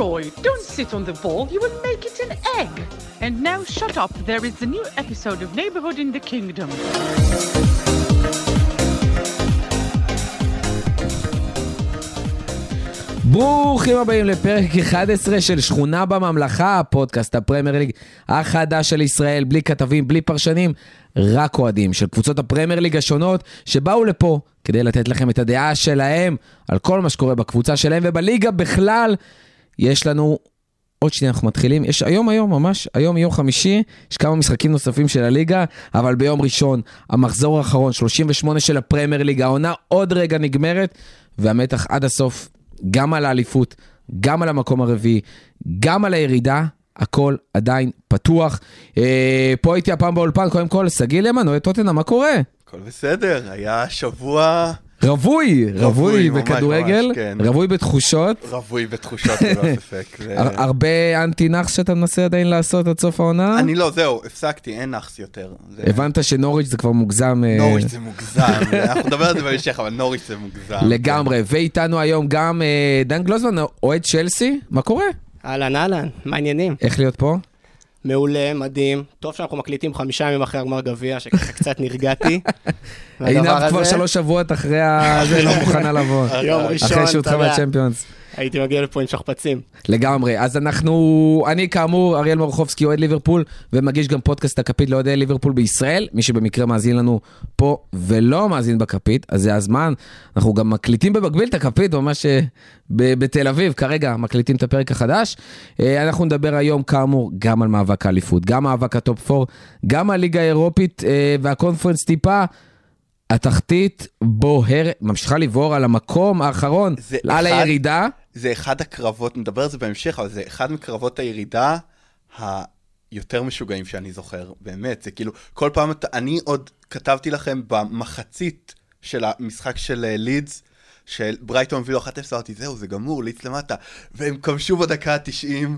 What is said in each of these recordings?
Leroy, don't sit on the ball, you will make it an egg. And now shut up, there is a new episode of Neighborhood in the Kingdom. ברוכים הבאים לפרק 11 של שכונה בממלכה, פודקאסט הפרמייר ליג החדש של ישראל, בלי כתבים, בלי פרשנים, רק אוהדים של קבוצות הפרמייר ליג השונות שבאו לפה כדי לתת לכם את הדעה שלהם על כל מה שקורה בקבוצה שלהם ובליגה בכלל. יש לנו עוד שנייה אנחנו מתחילים, יש היום היום ממש, היום יום חמישי, יש כמה משחקים נוספים של הליגה, אבל ביום ראשון, המחזור האחרון, 38 של הפרמייר ליג, העונה עוד רגע נגמרת, והמתח עד הסוף, גם על האליפות, גם על המקום הרביעי, גם על הירידה, הכל עדיין פתוח. אה, פה הייתי הפעם באולפן, קודם כל, שגיא למן, אוהד טוטנה, מה קורה? הכל בסדר, היה שבוע רווי, רווי בכדורגל, כן. רווי בתחושות. רווי בתחושות ללא ספק. הרבה אנטי נאחס שאתה מנסה עדיין לעשות עד סוף העונה? אני לא, זהו, הפסקתי, אין נאחס יותר. זה- הבנת שנוריץ' זה כבר מוגזם אה, נוריץ' זה מוגזם, אנחנו נדבר על זה בהמשך, אבל נוריץ' זה מוגזם. לגמרי. ואיתנו היום גם אה, דן גלוזמן, אוהד צ'לסי, מה קורה? אהלן אהלן, מה העניינים? איך להיות פה? מעולה, מדהים. טוב שאנחנו מקליטים חמישה ימים אחרי הגמר גביע, שככה קצת נרגעתי. עינב כבר שלוש שבועות אחרי ה... זה לא מוכנה לבוא. יום ראשון, אחרי אתה יודע, בצ'מפיונס. הייתי מגיע לפה עם שכפ"צים. לגמרי. אז אנחנו, אני כאמור, אריאל מורחובסקי, אוהד ליברפול, ומגיש גם פודקאסט הכפית לאוהדי ליברפול בישראל. מי שבמקרה מאזין לנו פה ולא מאזין בכפית, אז זה הזמן. אנחנו גם מקליטים במקביל את הכפית, ממש אה, בתל אביב, כרגע מקליטים את הפרק החדש. אה, אנחנו נדבר היום, כאמור, גם על מאבק האליפות, גם מאבק ה top 4, גם הליגה האירופית אה, והקונפרנס טיפה. התחתית בוער, ממשיכה לבעור על המקום האחרון, זה על אחד- הירידה. זה אחד הקרבות, נדבר על זה בהמשך, אבל זה אחד מקרבות הירידה היותר משוגעים שאני זוכר, באמת, זה כאילו, כל פעם, אתה- אני עוד כתבתי לכם במחצית של המשחק של אה, לידס, של ברייטון הובילו 1-0, אמרתי, זהו, זה גמור, לידס למטה, והם כבשו בדקה ה-90,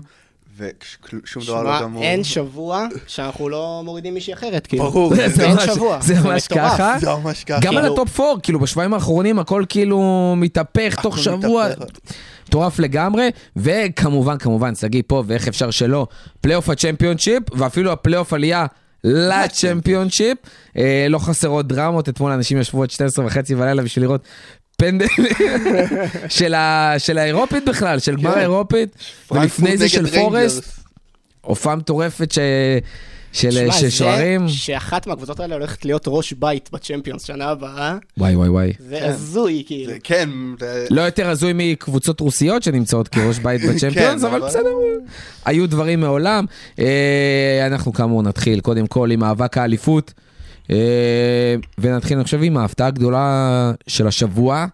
ושום דבר לא גמור. אין שבוע שאנחנו לא מורידים מישהי אחרת, כאילו. ברור, זה- אין ממש- שבוע. זה ממש. ככה. זה ממש ככה. גם על כאילו, הטופ 4, כאילו בשבועיים האחרונים הכל כאילו מתהפך תוך שבוע. מטורף לגמרי, וכמובן, כמובן, שגיא פה, ואיך אפשר שלא, פלייאוף הצ'מפיונשיפ, ואפילו הפלייאוף עלייה לצ'מפיונשיפ. אה, לא חסרות דרמות, אתמול אנשים ישבו עד 12 וחצי בלילה בשביל לראות פנדלים של ה- של האירופית בכלל, של גמר כן. האירופית, פרנקפורט ולפני זה של פורסט. הופעה מטורפת ש- של שוערים. שאחת מהקבוצות האלה הולכת להיות ראש בית בצ'מפיונס שנה הבאה, וואי וואי וואי. זה כן. הזוי, כאילו. כן, לא יותר הזוי מקבוצות רוסיות שנמצאות כראש בית בצ'מפיונס, כן, אבל אבל- בסדר, היו דברים מעולם. אה, אנחנו כאמור נתחיל קודם כל עם מאבק האליפות, ונתחיל אני חושב עם ההפתעה הגדולה של השבוע.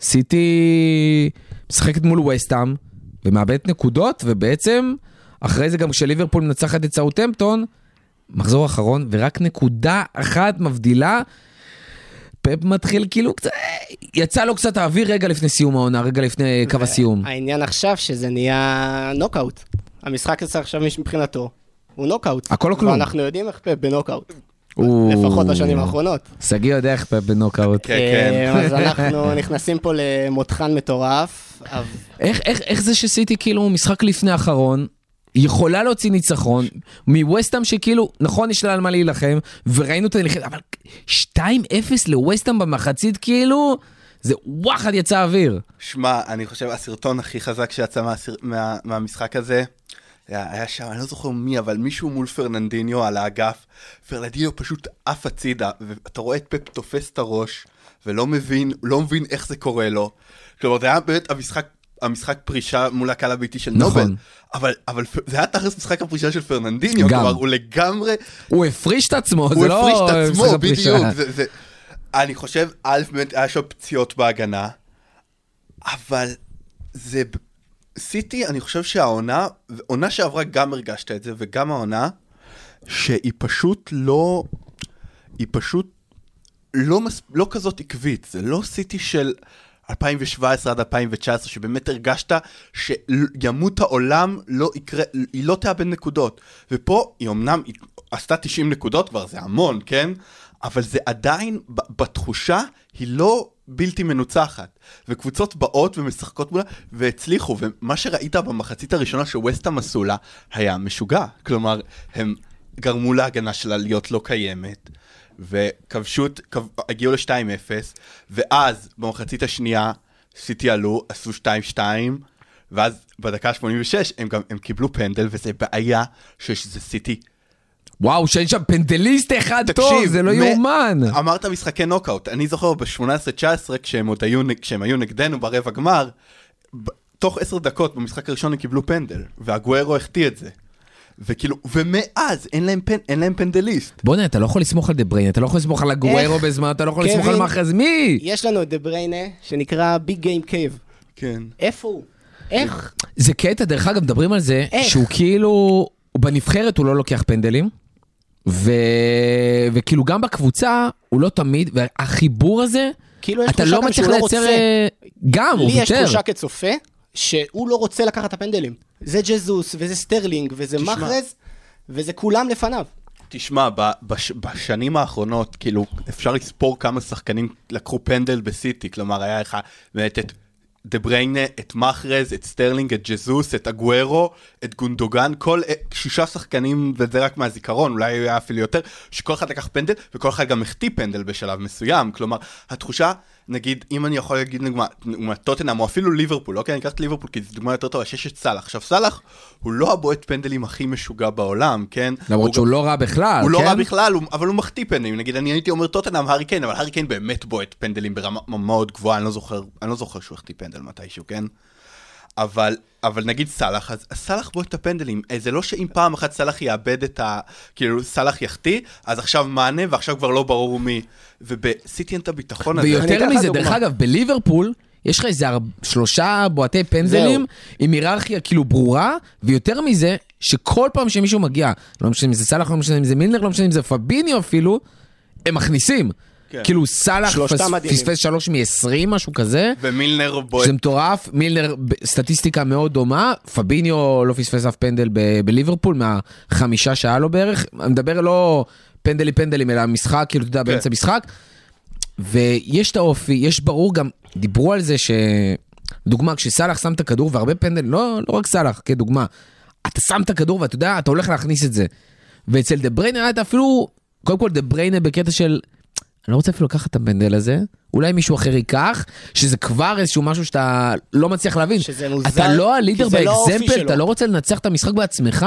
סיטי משחקת מול וסטאם ומאבדת נקודות, ובעצם אחרי זה גם כשליברפול מנצחת את סאוטהמפטון, מחזור אחרון, ורק נקודה אחת מבדילה. פפ מתחיל כאילו קצת, יצא לו קצת האוויר רגע לפני סיום העונה, רגע לפני קו הסיום. העניין עכשיו שזה נהיה נוקאוט. המשחק הזה עכשיו מבחינתו הוא נוקאוט. הכל או כלום. ואנחנו יודעים איך פפ בנוקאוט. לפחות בשנים האחרונות. שגיא יודע איך בנוקאוט. כן, כן. אה, אז אנחנו נכנסים פה למותחן מטורף. אבל- איך, איך, איך זה שסיטי כאילו משחק לפני האחרון, יכולה להוציא ניצחון, מווסטאם שכאילו, נכון יש לה על מה להילחם, וראינו את הנלחמת, אבל 2-0 לווסטאם במחצית כאילו, זה וואחד יצא אוויר. שמע, אני חושב הסרטון הכי חזק שיצא מהסר... מה... מהמשחק הזה, היה, שם, אני לא זוכר מי, אבל מישהו מול פרננדיניו על האגף, פרננדיניו פשוט עף הצידה, ואתה רואה את פפ תופס את הראש, ולא מבין, לא מבין איך זה קורה לו. כלומר, זה היה באמת המשחק, המשחק פרישה מול הקהל הביתי של נכון. נובל, אבל, אבל זה היה תכלס משחק הפרישה של פרננדיניו, גם. כלומר, הוא לגמרי, הוא הפריש את עצמו, הוא זה לא... הפריש את עצמו. בדיוק. זה, זה... אני חושב, א', באמת היה שם פציעות בהגנה, אבל זה... סיטי, אני חושב שהעונה, עונה שעברה גם הרגשת את זה, וגם העונה, שהיא פשוט לא... היא פשוט לא, מס... לא כזאת עקבית. זה לא סיטי של 2017 עד 2019, שבאמת הרגשת שימות העולם, לא יקרה, היא לא תאבד נקודות. ופה היא אמנם היא עשתה 90 נקודות כבר, זה המון, כן? אבל זה עדיין, בתחושה, היא לא בלתי מנוצחת. וקבוצות באות ומשחקות מולה, והצליחו, ומה שראית במחצית הראשונה שווסטהאם עשו לה, היה משוגע. כלומר, הם גרמו להגנה שלה להיות לא קיימת, וכבשו, הגיעו ל-2-0, ואז במחצית השנייה, סיטי עלו, עשו 2-2, ואז בדקה ה-86 הם גם, הם קיבלו פנדל, וזה בעיה שזה סיטי וואו, שאין שם פנדליסט אחד טוב, זה לא מ- יאומן. אמרת משחקי נוקאוט, אני זוכר ב-18-19 כשהם עוד היו, כשהם היו נגדנו ברבע גמר, ב- תוך עשר דקות במשחק הראשון הם קיבלו פנדל, ואגוארו החטיא את זה. וכאילו, ומאז אין להם, פנ, אין להם פנדליסט. בוא'נה, אתה לא יכול לסמוך על דה בריינה, אתה לא יכול לסמוך על אגוארו? בזמן, אתה לא יכול לסמוך על? מחרז, מי? יש לנו את דה בריינה, שנקרא big game Kev. כן. איפה הוא? איך? זה קטע, דרך אגב, מדברים על זה, איך? שהוא כאילו, בנבחרת הוא לא לוקח פנדלים, ו... וכאילו גם בקבוצה, הוא לא תמיד, והחיבור הזה, כאילו אתה לא מצליח לא לייצר... רוצה. אה, גם, הוא לי יש ויתר. תחושה כצופה, שהוא לא רוצה לקחת את הפנדלים. זה ג'זוס, וזה סטרלינג, וזה תשמע. מחרז, וזה כולם לפניו. תשמע, בש, בשנים האחרונות, כאילו, אפשר לספור כמה שחקנים לקחו פנדל בסיטי, כלומר, היה לך באמת את דה בריינה, את מחרז, את סטרלינג, את ג'זוס, את אגוארו, את גונדוגן, כל אה, שישה שחקנים, וזה רק מהזיכרון, אולי היה אפילו יותר, שכל אחד לקח פנדל, וכל אחד גם החטיא פנדל בשלב מסוים, כלומר, התחושה, נגיד, אם אני יכול להגיד דוגמה טוטנאם, או אפילו ליברפול, אוקיי, אני אקח את ליברפול כי זו דוגמה יותר טובה, שיש את סאלח. עכשיו, סאלח הוא לא הבועט פנדלים הכי משוגע בעולם, כן? למרות הוא שהוא לא רע בכלל, הוא לא כן? רע בכלל, הוא- אבל הוא מחטיא פנדלים. נגיד, אני הייתי אומר טוטנאם, הארי קיין, אבל הארי קיין באמת בועט פנדלים ברמה מאוד גבוהה, אני לא זוכר, אני לא זוכר שהוא החטיא פנדל מתישהו, כן? אבל, אבל נגיד סאלח, אז סאלח בועט את הפנדלים. זה לא שאם פעם אחת סאלח יאבד את ה... כאילו, סאלח יחטיא, אז עכשיו מענה, ועכשיו כבר לא ברור מי. ובסיטי אין את הביטחון הזה. ויותר מזה, דוגמה. דרך אגב, בליברפול, יש לך איזה ארבע- שלושה בועטי פנדלים עם היררכיה כאילו ברורה, ויותר מזה, שכל פעם שמישהו מגיע, לא משנה אם זה סאלח, לא משנה אם זה מילנר, לא משנה אם זה פביניו אפילו, הם מכניסים. כן. כאילו סאלח פס-. פספס שלוש מ-20, משהו כזה. ומילנר בועט שזה מטורף, מילנר סטטיסטיקה מאוד דומה, פביניו לא פספס אף פנדל ב- בליברפול מהחמישה שהיה לו בערך, אני מדבר לא פנדלים פנדלים אלא משחק, כאילו אתה יודע, באמצע משחק. ויש את האופי, יש ברור גם, דיברו על זה ש... דוגמה, כשסאלח שם את הכדור והרבה פנדל, לא, לא רק סאלח, כדוגמה, אתה שם את הכדור ואתה יודע, אתה הולך להכניס את זה. ואצל דה בריינה היה אפילו, קודם כל דה בריינה בקטע של, אני לא רוצה אפילו לקחת את הפנדל הזה, אולי מישהו אחר ייקח, שזה כבר איזשהו משהו שאתה לא מצליח להבין. שזה מוזר, אתה לא הלידר לא באקזמפל, שלו. אתה לא רוצה לנצח את המשחק בעצמך,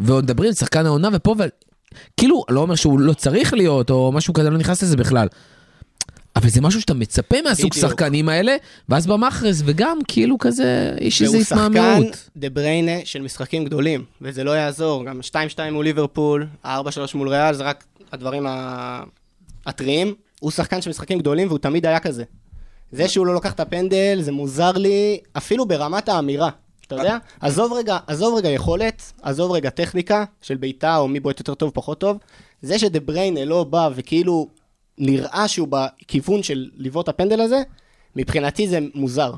ועוד מדברים על שחקן העונה ופה, ו... כאילו, אני לא אומר שהוא לא צריך להיות, או משהו כזה, לא נכנס לזה בכלל. אבל זה משהו שאתה מצפה מהסוג בדיוק. שחקנים האלה, ואז במאחרז, וגם כאילו כזה, יש איזו והוא שחקן התמהמהות. דה בריינה של משחקים גדולים, וזה לא יעזור, גם 2-2 מול ליברפול, 4-3 מול ריאל, זה רק הדברים ה- הטריים. הוא שחקן של משחקים גדולים והוא תמיד היה כזה. זה שהוא לא לוקח את הפנדל, זה מוזר לי, אפילו ברמת האמירה. אתה יודע? עזוב רגע, עזוב רגע יכולת, עזוב רגע טכניקה של בעיטה או מי בועט יותר טוב, פחות טוב. זה שדה בריינה לא בא וכאילו נראה שהוא בכיוון של לבעוט הפנדל הזה, מבחינתי זה מוזר.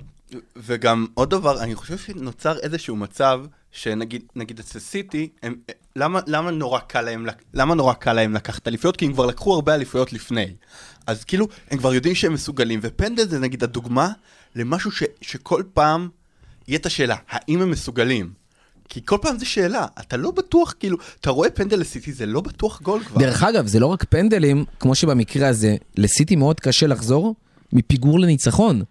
וגם עוד דבר, אני חושב שנוצר איזשהו מצב, שנגיד נגיד אצל סיטי, הם, למה, למה, נורא קל להם, למה נורא קל להם לקחת אליפויות? כי הם כבר לקחו הרבה אליפויות לפני. אז כאילו, הם כבר יודעים שהם מסוגלים, ופנדל זה נגיד הדוגמה למשהו ש, שכל פעם יהיה את השאלה, האם הם מסוגלים? כי כל פעם זו שאלה, אתה לא בטוח, כאילו, אתה רואה פנדל לסיטי, זה לא בטוח גול כבר. דרך אגב, זה לא רק פנדלים, כמו שבמקרה הזה, לסיטי מאוד קשה לחזור מפיגור לניצחון.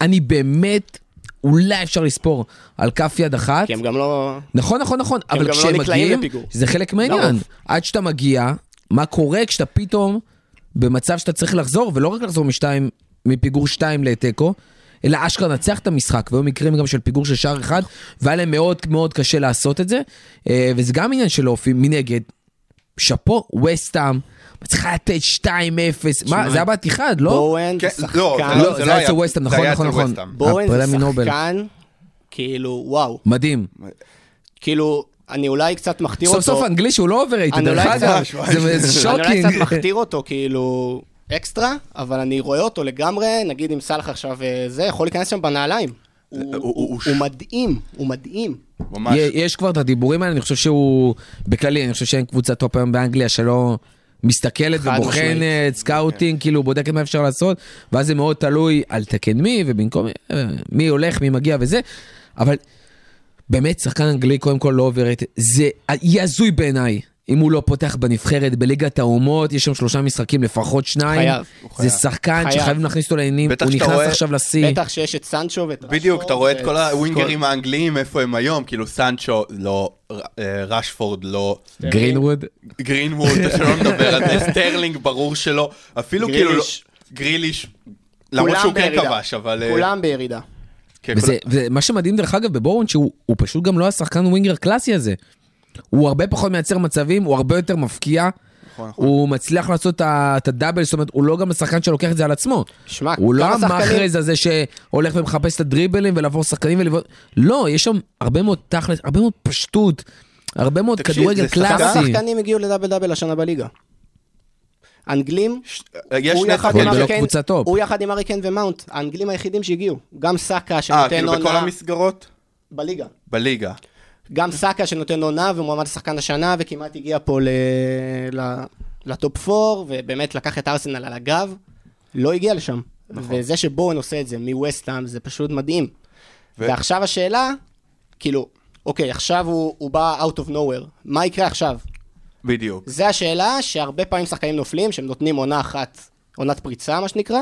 אני באמת, אולי אפשר לספור על כף יד אחת. כי הם גם לא... נכון, נכון, נכון, אבל לא כשהם נקלעים מגיעים, לפיגור. זה חלק מהעניין. לרוב. עד שאתה מגיע, מה קורה כשאתה פתאום במצב שאתה צריך לחזור, ולא רק לחזור משתיים, מפיגור שתיים לתיקו, אלא אשכרה לנצח את המשחק, והיו מקרים גם של פיגור של שער אחד, והיה להם מאוד מאוד קשה לעשות את זה, אה, וזה גם עניין של אופי, מנגד, שאפו, וסטאם, מצליחה לתת 2-0, מה, זה היה בת אחד, לא? בואן כן, זה לא, שחקן, לא, זה היה אצל ווסטהאם, נכון, נכון, נכון. בואן. שחקן, כאילו, וואו. מדהים. כאילו, אני אולי קצת מכתיר סוף אותו. סוף אנגלי שהוא לא אוברייטד, אני דרך אגב, זה זה אני אולי שוקינג. קצת מכתיר אותו, כאילו, אקסטרה, אבל אני רואה אותו לגמרי, נגיד אם סאלח עכשיו אה, זה, יכול להיכנס שם בנעליים. הוא- מדהים, הוא מדהים. ממש. יש כבר את הדיבורים האלה, אני חושב שהוא, בכללי, אני חושב שאין קבוצת טופ היום באנגליה שלא מסתכלת ובוחנת. scouting, כאילו בודקת מה אפשר לעשות, ואז זה מאוד תלוי על תקן מי, ובמקום אה, מי הולך, מי מגיע וזה, אבל באמת, שחקן אנגלי קודם כל לא עובר את... זה יהיה הזוי בעיניי. אם הוא לא פותח בנבחרת בליגת האומות, יש שם שלושה משחקים, לפחות שניים. חייב, הוא זה חייב. שחקן חייב. שחייבים להכניס אותו לעניינים, הוא נכנס רואה- עכשיו לשיא. בטח שיש את סנצ'ו ואת בדיוק, אתה רואה את כל הווינגרים האנגליים, איפה הם היום, כאילו סנצ'ו, לא, אה, רשפורד, לא, גרינווד. גרינווד, שלא נדבר על זה, סטרלינג, ברור שלא, אפילו כאילו, לא- גריליש. גריליש, למרות שהוא כן. כבש, אבל... אה, כולם בירידה. כן, וזה, כל- ומה שמדהים דרך אגב בבואן שהוא הוא פשוט גם לא השחקן winger קלאסי הזה. הוא הרבה פחות מייצר מצבים, הוא הרבה יותר מבקיע. נכון, נכון. הוא מצליח לעשות את הדאבל, זאת אומרת, הוא לא גם השחקן שלוקח את זה על עצמו. שמע, הוא לא המחרז הזה שהולך ומחפש את הדריבלים ולעבור שחקנים ולבעוט. לא, יש שם הרבה מאוד תכלס, הרבה מאוד פשטות, הרבה מאוד תקשיב, כדורגל שחקן- כמה קלאסי. שחקנים הגיעו ל double double השנה בליגה? אנגלים, ש- אה, הוא יחד עם לא. הוא יחד עם הארי קיין ומאונט, האנגלים היחידים שהגיעו. גם סאקה אה, שנותן כאילו בכל עונה המסגרות? בליגה. בליגה. גם סאקה שנותן עונה ומועמד לשחקן השנה וכמעט הגיע פה ל... ל... לטופ 4 ובאמת לקח את ארסנל על הגב, לא הגיע לשם. נכון. וזה שבואן עושה את זה מווסטהאם זה פשוט מדהים. ו- ועכשיו השאלה, כאילו, אוקיי, עכשיו הוא, הוא בא out of nowhere, מה יקרה עכשיו? בדיוק. זה השאלה שהרבה פעמים שחקנים נופלים, שהם נותנים עונה אחת, עונת פריצה מה שנקרא,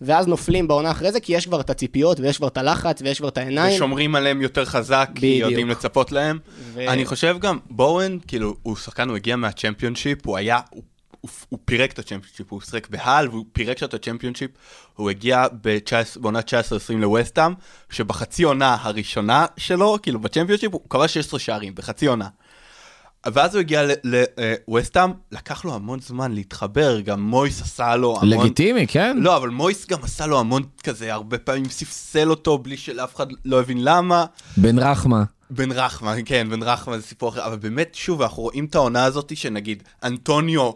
ואז נופלים בעונה אחרי זה, כי יש כבר את הציפיות, ויש כבר את הלחץ, ויש כבר את העיניים. ושומרים עליהם יותר חזק, כי בדיוק. יודעים לצפות להם. ו- אני חושב גם, בואן, כאילו, הוא שחקן, הוא הגיע מהצ'מפיונשיפ, הוא היה, הוא- הוא- הוא פירק את הצ'מפיונשיפ, הוא שיחק בהל, והוא פירק שם את הצ'מפיונשיפ. הוא הגיע ב-19 בעונה 19-20 לווסטהאם, שבחצי עונה הראשונה שלו, כאילו בצ'מפיונשיפ, הוא כבש 16 שערים, בחצי עונה. ואז הוא הגיע לווסטהאם, לקח לו המון זמן להתחבר, גם מויס עשה לו המון... לגיטימי, כן? לא, אבל מויס גם עשה לו המון כזה, הרבה פעמים ספסל אותו בלי שאף אחד לא הבין למה. בן רחמה. בן רחמה, כן, בן רחמה זה סיפור אחר, אבל באמת, שוב, אנחנו רואים את העונה הזאת שנגיד, אנטוניו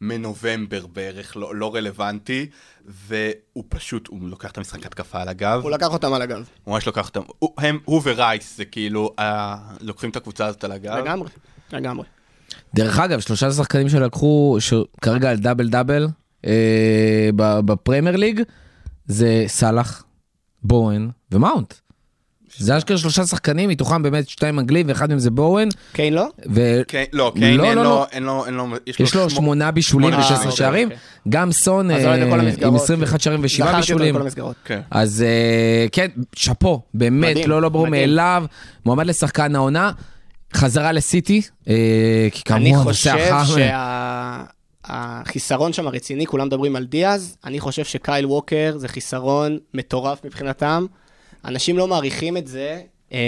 מנובמבר בערך לא, לא רלוונטי, והוא פשוט, הוא לוקח את המשחק התקפה על הגב, הוא לקח אותם על הגב. הוא ממש לוקח אותם, הוא, הם, הוא ורייס זה כאילו, אה, לוקחים את הקבוצה הזאת על הגב. לגמרי, לגמרי. דרך אגב, שלושה שחקנים שלקחו, שכרגע על double double אה, ב- בפרמייר ליג, זה סאלח, בואן ומאונט. זה אשכרה שלושה שחקנים, מתוכם באמת שתיים אנגלים ואחד מהם זה בואן, קיין לא? ויש כן, לא, קיין לא, אין, לא, לו, לא. אין לו, אין לו, יש לו שמו- שמונה בישולים שמונה ו-16 בישולים, שערים, אוקיי. גם סון אה. עם 21 שערים ושבעה בישולים. כן. אז אה, כן, שאפו, באמת, מדהים, לא לא ברור. מאליו, מועמד לשחקן העונה, חזרה לסיטי, אה, כי אני כמובן, חושב נושא החם. שהחיסרון שם הרציני, כולם מדברים על דיאז, אני חושב שקייל ווקר זה חיסרון מטורף מבחינתם. אנשים לא מעריכים את זה, אמ,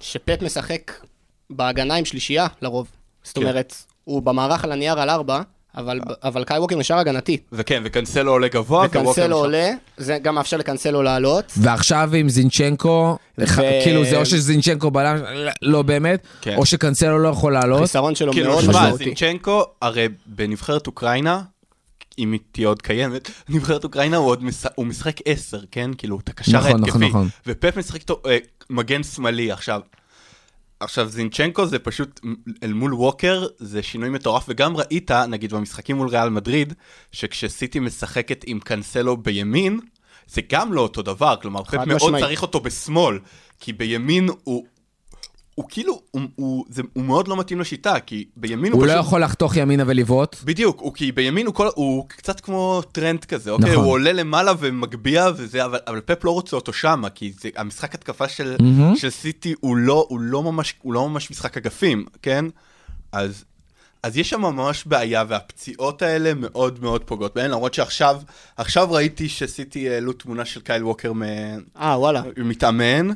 שפט משחק בהגנה עם שלישייה לרוב. זאת כן. אומרת, הוא במערך על הנייר על ארבע, אבל, אבל קייל ווקר נשאר הגנתי. וכן, וקנסלו עולה גבוה, וקנסלו עולה, זה גם מאפשר לקנסלו לעלות. ועכשיו עם זינצ'נקו, ו- כאילו זה או שזינצ'נקו בלם, לא באמת, כן. או שקנסלו לא יכול לעלות. החיסרון שלו כאילו, מאוד שמע, משמעותי. זינצ'נקו, הרי בנבחרת אוקראינה, אם היא תהיה עוד קיימת, נבחרת אוקראינה הוא עוד מש... הוא משחק עשר, כן? כאילו, את הקשר נכון, ההתקפי. נכון, נכון. ופפ משחק איתו אה, מגן שמאלי עכשיו. עכשיו זינצ'נקו זה פשוט אל מול ווקר זה שינוי מטורף וגם ראית נגיד במשחקים מול ריאל מדריד שכשסיטי משחקת עם קנסלו בימין זה גם לא אותו דבר כלומר פפ מאוד משמעית. צריך אותו בשמאל כי בימין הוא הוא כאילו הוא, הוא, זה, הוא מאוד לא מתאים לשיטה כי בימין הוא, הוא פשוט לא יכול לחתוך ימינה ולבעוט. בדיוק, הוא כי בימין הוא, כל, הוא קצת כמו טרנד כזה, אוקיי? נכון. הוא עולה למעלה ומגביה וזה, אבל, אבל פפ לא רוצה אותו שמה, כי זה, המשחק התקפה של, מהמם. של סיטי הוא לא, הוא, לא ממש, הוא לא ממש משחק אגפים, כן? אז, אז יש שם ממש בעיה, והפציעות האלה מאוד מאוד פוגעות בהן, למרות שעכשיו עכשיו ראיתי שסיטי העלו תמונה של קייל ווקר מ- אה, וואלה. מתאמן,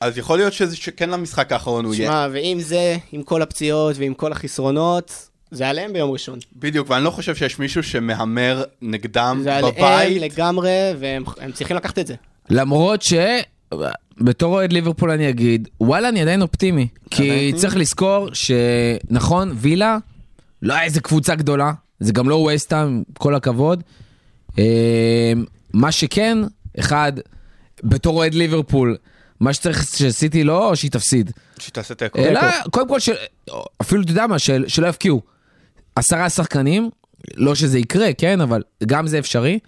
אז יכול להיות שזה, שכן למשחק האחרון הוא יהיה. שמע, ועם זה, עם כל הפציעות ועם כל החסרונות, זה עליהם ביום ראשון. בדיוק, ואני לא חושב שיש מישהו שמהמר נגדם זה עליהם בבית. לגמרי, והם הם צריכים לקחת את זה. למרות ש... בתור אוהד ליברפול אני אגיד, וואלה, אני עדיין אופטימי. כי צריך לזכור שנכון, וילה, לא היה איזה קבוצה גדולה, זה גם לא ווסטהאם, כל הכבוד. אה, מה שכן, אחד, בתור אוהד ליברפול, מה שצריך שסיטי לא, או שהיא תפסיד. שתעשה תיקו. אלא, קודם כל, של- אפילו אתה יודע מה, של- שלא יפקיעו. עשרה שחקנים, לא שזה יקרה, כן, אבל גם זה אפשרי.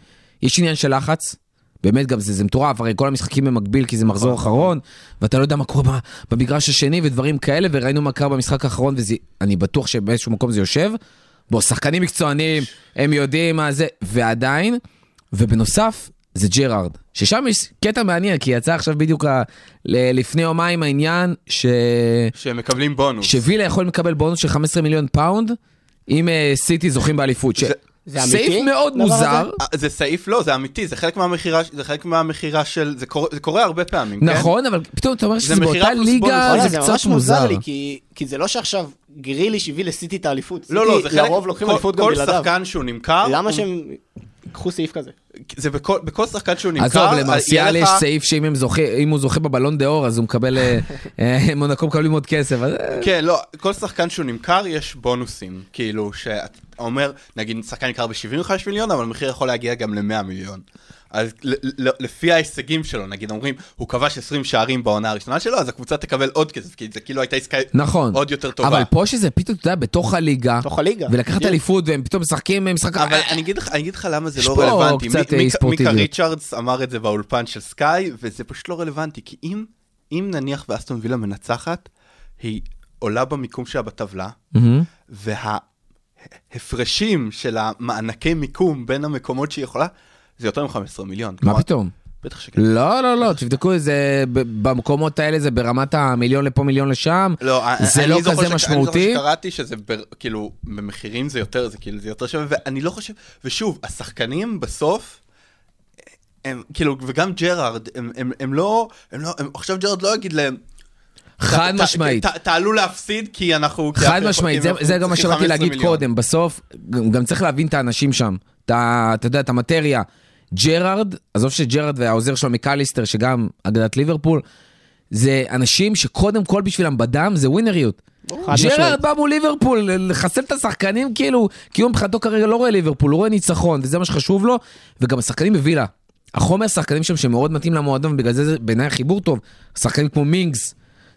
יש עניין של לחץ, באמת גם זה, זה מטורף, הרי כל המשחקים במקביל כי זה מחזור אחרון, ואתה לא יודע מה קורה במגרש השני ודברים כאלה, וראינו מה קרה במשחק האחרון, ואני בטוח שבאיזשהו מקום זה יושב. בוא, שחקנים מקצוענים, הם יודעים מה זה, ועדיין, ובנוסף, זה ג'רארד, ששם יש קטע מעניין, כי יצא עכשיו בדיוק ה- ל- לפני יומיים העניין, ש... שהם מקבלים בונוס. שווילה יכול לקבל בונוס של 15 מיליון פאונד, אם אה, סיטי זוכים באליפות. ש- זה- זה אמיתי, סעיף מאוד מוזר, אה, זה סעיף לא, זה אמיתי, זה חלק מהמכירה, זה חלק מהמכירה של, זה קורה, זה קורה הרבה פעמים, כן? נכון, אבל פתאום אתה אומר שזה באותה ליגה, זה זה קצת ממש מוזר. לי, כי, כי זה לא שעכשיו גריליש הביא לסיטי את האליפות. לא, לא, זה חלק, לרוב לוקחים כל- אליפות גם כל בלעדיו. שחקן שהוא נמכר, למה הוא- שהם ייקחו סעיף כזה? זה בכל, בכל שחקן שהוא נמכר, עזוב, יהיה למרסיאל לך- יש סעיף שאם הם זוכה- הוא זוכה בבלון דה אור, אז הוא מקבל, אה, אה, מונקו מקבלים עוד כסף. אז, אה, כן, לא, כל שחקן שהוא נמכר יש בונוסים, כאילו, שאתה אומר, נגיד שחקן נמכר ב-75 מיליון, אבל המחיר יכול להגיע גם ל-100 מיליון. אז ל- ל- לפי ההישגים שלו, נגיד אומרים, הוא כבש 20 שערים בעונה הראשונה שלו, אז הקבוצה תקבל עוד כסף, כי זה כאילו הייתה עסקה נכון. עוד יותר טובה. אבל פה שזה פתאום, אתה יודע, בתוך הליגה, בתוך הליגה. ולקחת בדיוק. אליפות, והם פתאום משחקים משחק... אבל אני אגיד לך, אני אגיד לך למה זה לא רלוונטי. אה, מיקה- ספורטיביות. מיקה ריצ'רדס אמר את זה באולפן של סקאי, וזה פשוט לא רלוונטי, כי אם, אם נניח ואסטון וילה מנצחת, היא עולה במיקום שלה בטבלה. וההפרשים של המענקי מיקום בין המקומות שהיא יכולה, זה יותר מ-15 מיליון. מה פתאום? בטח שכן. לא, לא, לא, תבדקו את זה, ב- במקומות האלה זה ברמת המיליון לפה, מיליון לשם. לא, זה לא כזה ש- משמעותי. אני זוכר שקראתי שזה בר, כאילו, במחירים זה יותר, זה כאילו, זה יותר שווה, ואני לא חושב, ושוב, השחקנים בסוף, הם כאילו, וגם ג'רארד, הם, הם, הם לא, הם לא, הם, עכשיו ג'רארד לא יגיד להם, חד ת- ת- משמעית. ת- תעלו להפסיד כי אנחנו... חד משמעית, זה, זה גם מה שבאתי 15 להגיד מיליון. קודם, בסוף גם, צריך להבין את האנשים שם, אתה יודע, את המטריה. ג'רארד, עזוב שג'רארד והעוזר שלו מקליסטר, שגם אגדת ליברפול, זה אנשים שקודם כל בשבילם בדם זה ווינריות. ג'רארד בא מול ליברפול, לחסל את השחקנים כאילו, כי הוא מבחינתו כרגע לא רואה ליברפול, הוא רואה ניצחון, וזה מה שחשוב לו, וגם השחקנים בווילה. החומר שחקנים שם שמאוד מתאים למועדון, ובגלל זה זה בעיניי חיבור טוב. שחקנים כמו מינגס,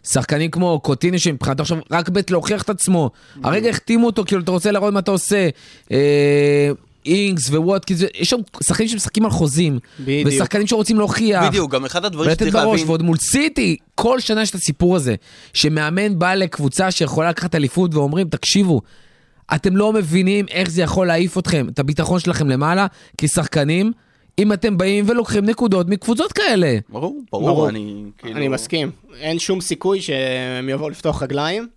שחקנים כמו קוטיני שמבחינתו עכשיו רק בית להוכיח את עצמו. הרגע החתימו אותו, כאילו אתה רוצה להראות מה אתה עושה. אינגס וווטקיס, יש שם שחקנים שמשחקים על חוזים. בדיוק. ושחקנים שרוצים להוכיח. בדיוק, גם אחד הדברים ולתת שצריך בראש, להבין, ועוד מול סיטי, כל שנה יש את הסיפור הזה, שמאמן בא לקבוצה שיכולה לקחת אליפות ואומרים, תקשיבו, אתם לא מבינים איך זה יכול להעיף אתכם, את הביטחון שלכם למעלה, כשחקנים, אם אתם באים ולוקחים נקודות מקבוצות כאלה. ברור, ברור, ברור. אני כאילו... אני מסכים. אין שום סיכוי שהם יבואו לפתוח רגליים.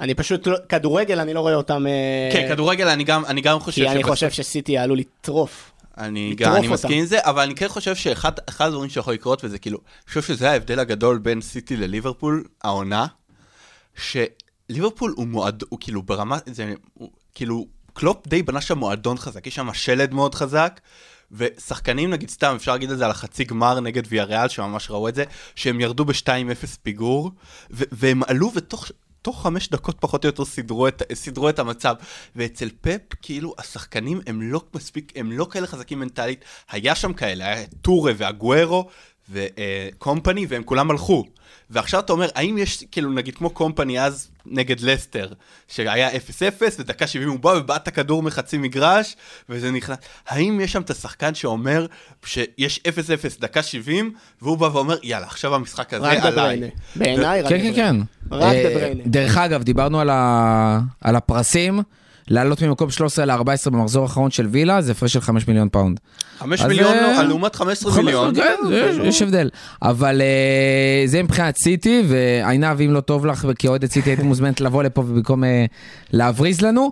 אני פשוט, לא- כדורגל, אני לא רואה אותם... אה, כן, כדורגל אני גם, אני גם חושב כי אני חושב שסיטי יעלו לטרוף. אני גם, אני. מסכים עם זה, אבל אני כן חושב שאחד אחד הדברים שיכול לקרות, וזה כאילו, אני חושב שזה ההבדל הגדול בין סיטי לליברפול, העונה, שליברפול הוא מועד, הוא כאילו ברמה, זה, הוא, כאילו, קלופ די בנה שם מועדון חזק, יש שם שלד מאוד חזק, ושחקנים, נגיד סתם, אפשר להגיד את זה על החצי גמר נגד ויאריאל, שממש ראו את זה, שהם ירדו ב-2-0 פיגור, ו- והם עלו ותוך... תוך חמש דקות פחות או יותר סידרו את, סידרו את המצב. ואצל פפ, כאילו, השחקנים הם לא מספיק, הם לא כאלה חזקים מנטלית. היה שם כאלה, היה טורה והגוארו וקומפני, והם כולם הלכו. ועכשיו אתה אומר, האם יש, כאילו, נגיד כמו קומפני אז נגד לסטר, שהיה 0-0, ודקה 70 הוא בא ובעט את הכדור מחצי מגרש, וזה נכנס. האם יש שם את השחקן שאומר שיש 0-0 דקה 70, והוא בא ואומר, יאללה, עכשיו המשחק הזה רק עליי. דה בריינה. בעיניי רק כן, כן, דבריינה. כן. רק אה, דבריינה. דרך אגב, דיברנו על ה- על הפרסים, לעלות ממקום 13 ל-14 במחזור האחרון של וילה, זה הפרש של 5 מיליון פאונד. 5 אז, מיליון אה, לעומת 15 מיליון. כן, יש- יש הבדל. אבל אה, זה מבחינת סיטי, ועינב, אם לא טוב לך, כאוהדת סיטי היית מוזמנת לבוא לפה ובמקום אה, להבריז לנו.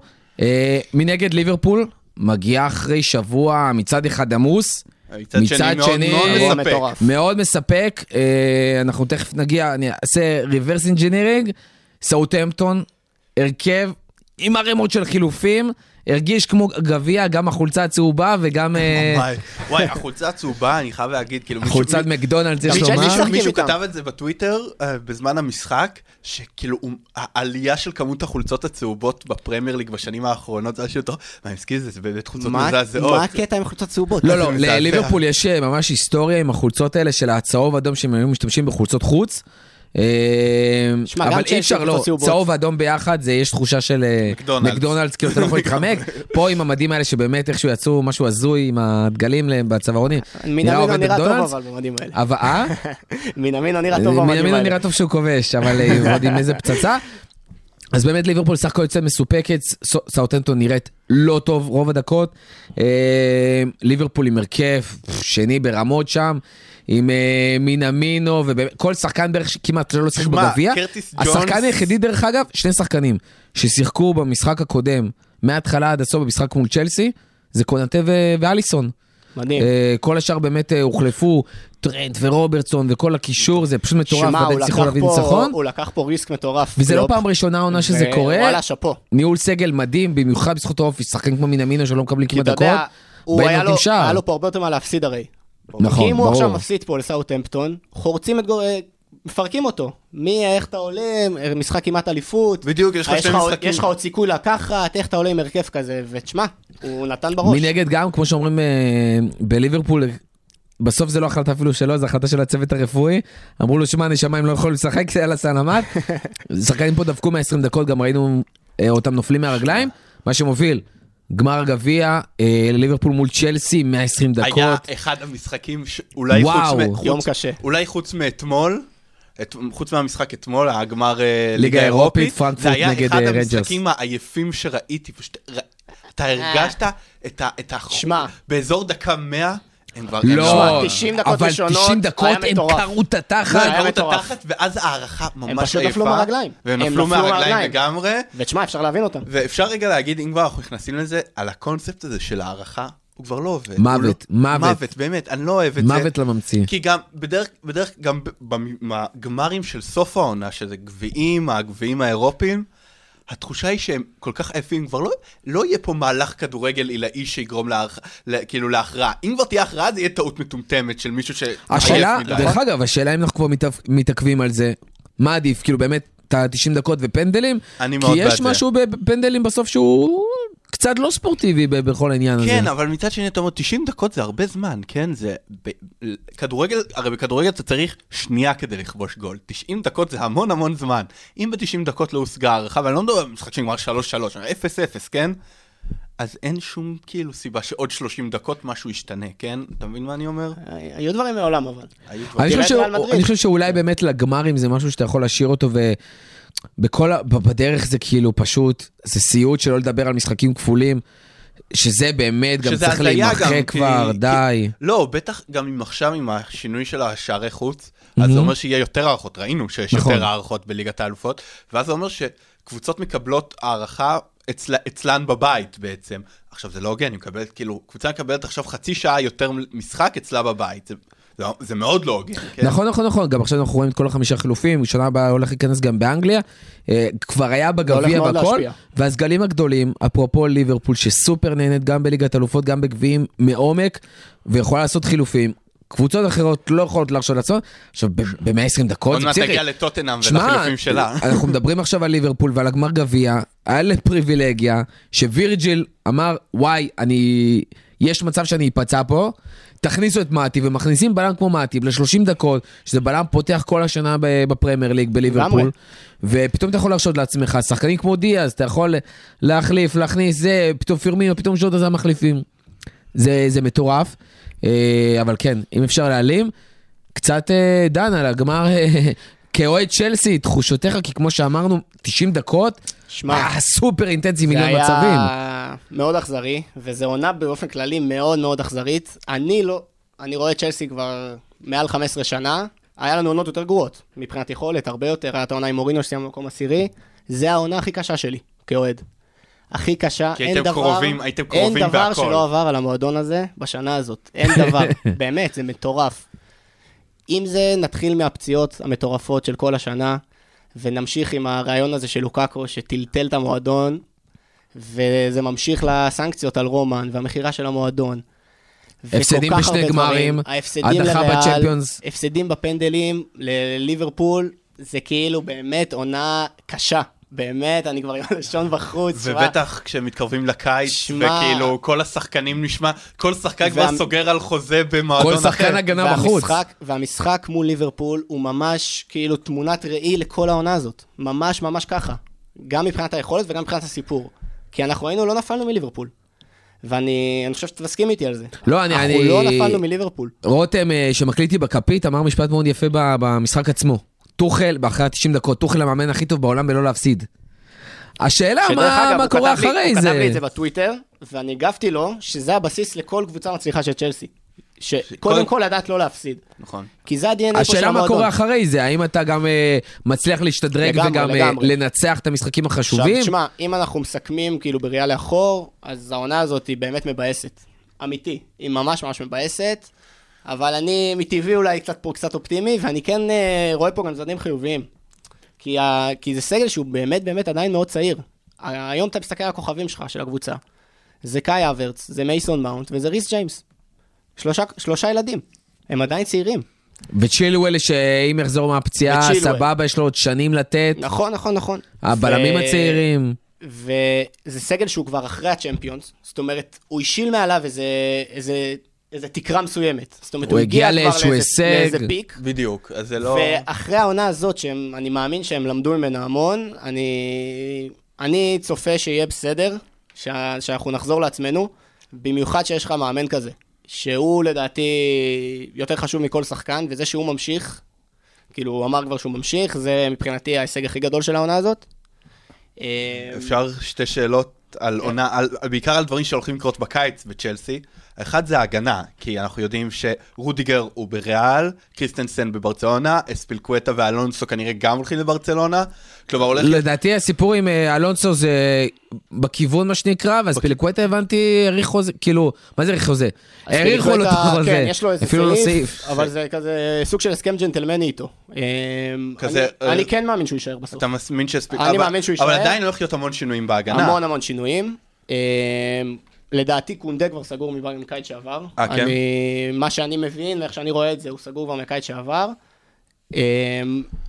מנגד ליברפול, מגיעה אחרי שבוע מצד אחד עמוס, מצד מצד שני מאוד שני- מאוד מספק. מאוד מספק, אנחנו תכף נגיע, אני אעשה reverse engineering, סאוטהמפטון, הרכב עם ערימות של חילופים, הרגיש כמו גביע, גם החולצה הצהובה וגם אה, וואי, החולצה הצהובה, אני חייב להגיד, כאילו, חולצת מקדונלדס יש לומר. מישהו. כתב את זה בטוויטר אה, בזמן המשחק, שכאילו העלייה של כמות החולצות הצהובות בפרמייר ליג בשנים האחרונות, זה משהו טוב, מה, אני מסכים לזה, זה באמת חולצות מזעזעות. מה הקטע עם חולצות צהובות? לא, לא. לליברפול יש אה, ממש היסטוריה עם החולצות האלה של הצהוב אדום שהם היו משתמשים בחולצות חוץ. שמע, גם אבל אי אפשר, לא. צהוב ואדום ביחד, זה יש תחושה של אה, מקדונלדס. כאילו אתה לא יכול להתחמק. פה עם המדים האלה שבאמת איכשהו יצאו משהו הזוי עם הדגלים להם בצווארונים. מינמינו עובד נראה טוב. אבל במדים האלה. אבל אה? מינמינו נראה טוב במדים מינמינו האלה. נראה טוב שהוא כובש, אבל אה, עוד עם איזה פצצה. אז באמת ליברפול סך הכל יוצא מסופקת, סאוטנטון נראית לא טוב רוב הדקות. אה, ליברפול עם הרכב שני ברמות שם, עם אה, מינמינו, וכל שחקן בערך כמעט שלא שיחק בגביע. השחקן היחידי דרך אגב, שני שחקנים ששיחקו במשחק הקודם, מההתחלה עד הסוף במשחק מול צ'לסי, זה קונטה ו- ואליסון. מדהים. אה, כל השאר באמת אה, הוחלפו, טרנט ורוברטסון וכל הקישור, זה פשוט מטורף, ועדיין הוא לקח להביא פה-. הוא לקח פה ריסק מטורף. וזה לא. פעם ראשונה העונה שזה ו- קורה. וואלה, שאפו. ניהול סגל מדהים, במיוחד בזכות האופי, שחקנים כמו מינמינו שלא מקבלים כמעט דקות. הוא היה לו. היה לו פה הרבה יותר מה להפסיד הרי. נכון, כי אם הוא ברור. עכשיו מפסיד פה לסאוטהמפטון, חורצים את גור... אה, מפרקים אותו. מי, איך אתה עולה, משחק כמעט אליפות. בדיוק, יש לך אה, שני משחקים. יש לך עוד סיכוי לקחת, איך אתה עולה עם הרכב כזה, ותשמע, הוא נתן בראש. מנגד גם, כמו שאומרים אה, בליברפול, בסוף זה לא החלטה אפילו שלו, זו החלטה של הצוות הרפואי. אמרו לו, שמע, נשמה, הם לא יכולים לשחק, יאללה סלאמת. שחקנים פה דפקו מה-20 דקות, גם ראינו אה, אותם נופלים מהרגליים. מה שמוביל, גמר הגביע, אה, ליברפול מול צ'לסי, 120 היה דקות. אחד המשחקים שאולי חוץ וואו. מ- חוץ- יום קשה. אולי חוץ מאתמול, את- חוץ מהמשחק אתמול, הגמר אה, ליגה אירופית, אירופית, פרנקפורט זה היה נגד, אחד אה, רנג'רס. המשחקים העייפים שראיתי, פשוט, ר- אתה הרגשת את ה... את ה- שמע. באזור דקה 100, הם כבר... לא, הם 90 דקות אבל ראשונות 90 דקות היה הם מטורף. קרעו את לא, התחת. הם היה קראו את. התחת, ואז הערכה ממש פשוט עייפה. נפלו מהרגליים. והם הם נפלו מהרגליים. לגמרי. ותשמע, אפשר להבין אותם. ואפשר רגע להגיד, אם כבר אנחנו נכנסים לזה, על הקונספט הזה של הערכה, הוא כבר לא עובד. מוות, לא- מוות. מוות, באמת, אני לא אוהב את זה. מוות לממציא. כי גם, בדרך, בדרך, גם בגמרים של סוף העונה, שזה גביעים, הגביעים האירופיים, התחושה היא שהם כל כך עייפים, כבר לא, לא יהיה פה מהלך כדורגל עילאי שיגרום להערכה, לה, כאילו להכרעה. אם כבר תהיה הכרעה, זה יהיה טעות מטומטמת של מישהו שעייף השאלה. דרך אגב, השאלה אם אנחנו כבר מתעכבים על זה, מה עדיף, כאילו באמת, את ה-90 דקות ופנדלים? אני כי מאוד יש בעד זה. משהו בפנדלים בסוף שהוא קצת לא ספורטיבי בכל העניין הזה. כן, אבל מצד שני, אתה אומר, 90 דקות זה הרבה זמן, כן? זה... כדורגל, הרי בכדורגל אתה צריך שנייה כדי לכבוש גול. 90 דקות זה המון המון זמן. אם ב-90 דקות לא הושגה הערכה, ואני לא מדבר על משחק שנגמר 3-3, 0-0, כן? אז אין שום כאילו סיבה שעוד 30 דקות משהו ישתנה, כן? אתה מבין מה אני אומר? היו דברים מעולם אבל. אני חושב, שאולי באמת לגמרים זה משהו שאתה יכול להשאיר אותו ובכל ה... ב- בדרך זה כאילו פשוט, זה סיוט שלא לדבר על משחקים כפולים, שזה באמת גם שזה צריך להימחק כי- כבר, כי- די. לא, בטח גם אם עכשיו עם השינוי של השערי חוץ, אז זה אומר שיהיה יותר הערכות, ראינו שיש נכון. יותר הערכות בליגת האלופות, ואז זה אומר שקבוצות מקבלות הערכה אצל, אצלן בבית בעצם. עכשיו זה לא הוגן, היא מקבלת, כאילו, קבוצה מקבלת עכשיו חצי שעה יותר משחק אצלה בבית. זה, זה, זה מאוד לא הוגן, כן? נכון, נכון, נכון, גם עכשיו אנחנו רואים את כל החמישה חילופים, שנה הבאה הולך להיכנס גם באנגליה, אה, כבר היה בגביע והכל. והסגלים הגדולים, אפרופו ליברפול, שסופר נהנית גם בליגת אלופות, גם בגביעים מעומק, ויכולה לעשות חילופים. קבוצות אחרות לא יכולות להרשות לעצמן, עכשיו ב-120 דקות, עוד מעט. תגיע לטוטנאם ולחילופים שלה. אנחנו מדברים עכשיו על ליברפול ועל הגמר גביע, היה לפריבילגיה, שווירג'יל אמר, וואי, אני... יש מצב שאני אפצע פה, תכניסו את מאטי, ומכניסים בלם כמו מאטי ל-30 דקות, שזה בלם פותח כל השנה ב- בפרמייר ליג בליברפול. ופתאום אתה יכול להרשות לעצמך, שחקנים כמו דיאז, אתה יכול להחליף, להכניס זה, פתאום פירמינו, פתאום שוטה זה המחליפים. זה, זה מטורף, אבל כן, אם אפשר להעלים, קצת אה, דן על הגמר, אה, כאוהד צ'לסי, תחושותיך, כי כמו שאמרנו, 90 דקות, שמע, סופר אינטנסי זה מיליון מצבים. היה מאוד אכזרי, וזו עונה באופן כללי מאוד מאוד אכזרית. אני לא, אני רואה צ'לסי כבר מעל 15 שנה, היה לנו עונות יותר גרועות, מבחינת יכולת, הרבה יותר, היה את העונה עם מורינו שסיימנו במקום עשירי, זה העונה הכי קשה שלי, כאוהד. הכי קשה, כי אין הייתם דבר, קרובים- הייתם קרובים אין דבר בהכל. שלא עבר על המועדון הזה בשנה הזאת, אין דבר, באמת, זה מטורף. אם זה, נתחיל מהפציעות המטורפות של כל השנה, ונמשיך עם הרעיון הזה של לוקאקו, שטלטל את המועדון, וזה ממשיך לסנקציות על רומן, והמכירה של המועדון. הפסדים בשני גמרים, הדחה בצ'מפיונס. הפסדים בפנדלים לליברפול, זה כאילו באמת עונה קשה, באמת, אני כבר עם הלשון בחוץ. ובטח כשמתקרבים לקיץ, שמע- וכאילו כל השחקנים נשמע, כל שחקן כבר וה- סוגר על חוזה במועדון כל אחר. שחקן הגנה בחוץ. והמשחק, והמשחק מול ליברפול הוא ממש כאילו תמונת ראי לכל העונה הזאת. ממש ממש ככה. גם מבחינת היכולת וגם מבחינת הסיפור. כי אנחנו היינו, לא נפלנו מליברפול. ואני אני חושב שאתה תסכים איתי על זה. לא, אני- אנחנו אני- לא נפלנו מליברפול. רותם, אה, שמקליט לי בכפית, אמר משפט מאוד יפה במשחק עצמו. טוחל, באחרי ה-90 דקות, טוחל המאמן הכי טוב בעולם בלא להפסיד. השאלה, מה אגב, מה קורה כתב לי- אחרי הוא זה? כתב לי את זה בטוויטר, ואני הגבתי לו שזה הבסיס לכל קבוצה מצליחה של צ'לסי. שקודם קודם- כל לדעת לא להפסיד. נכון. כי זה ה-DNA פה של השאלה מה המועדון. קורה אחרי זה, האם אתה גם אה, מצליח להשתדרג לגמרי, וגם אה, לגמרי. לנצח את המשחקים עכשיו, החשובים? תשמע, אם אנחנו מסכמים כאילו בראייה לאחור, אז העונה הזאת היא באמת מבאסת. אמיתי. היא ממש ממש מבאסת, אבל אני מטבעי אולי קצת פה קצת אופטימי, ואני כן אה, רואה פה גם צדדים חיוביים. כי, ה, כי זה סגל שהוא באמת באמת עדיין מאוד צעיר. היום אתה מסתכל על הכוכבים שלך, של הקבוצה. זה קאי אברץ, זה מייסון מאונט וזה ריס ג'יימס. שלושה, שלושה ילדים. הם עדיין צעירים. וצ'ילואל, שאם יחזור מהפציעה. סבבה, יש לו עוד שנים לתת. נכון, נכון, נכון. הבלמים ו- הצעירים. וזה סגל שהוא כבר אחרי הצ'מפיונס, זאת אומרת, הוא השיל מעליו איזה, איזה, איזה תקרה מסוימת. זאת אומרת, הוא הוא, הגיע לאיזשהו הישג. לאיזה פיק, בדיוק, אז זה לא... ואחרי העונה הזאת, שאני מאמין שהם למדו ממנה המון, אני, אני צופה שיהיה בסדר, שה, שאנחנו נחזור לעצמנו, במיוחד שיש לך מאמן כזה, שהוא לדעתי יותר חשוב מכל שחקן, וזה שהוא ממשיך, כאילו, הוא אמר כבר שהוא ממשיך, זה מבחינתי ההישג הכי גדול של העונה הזאת. אפשר שתי שאלות על עונה, על, על, בעיקר על דברים שהולכים לקרות בקיץ בצ'לסי. אחד זה ההגנה, כי אנחנו יודעים שרודיגר הוא בריאל, קריסטנסן בברצלונה, אספילקווטה ואלונסו כנראה גם הולכים לברצלונה. כלומר, הולך... לדעתי הסיפור עם אה, אלונסו זה בכיוון מה שנקרא, ואז פיליקווטה הבנתי, האריך חוזה, כאילו, מה זה האריך חוזה? האריכו לו את החוזה, כן, יש לו איזה אפילו לא סעיף. אבל זה כזה סוג של הסכם ג'נטלמני איתו. כזה, אני- אה, אני כן מאמין שהוא יישאר בסוף. אתה מאמין שאספיק... אני אבל- מאמין שהוא אבל יישאר. עדיין הולך להיות המון שינויים בהגנה. המון המון שינויים. לדעתי קונדה כבר סגור מבר- מקיץ שעבר. אה, כן? אני- מה שאני מבין, איך שאני רואה את זה, הוא סגור כבר מקיץ שעבר. אה,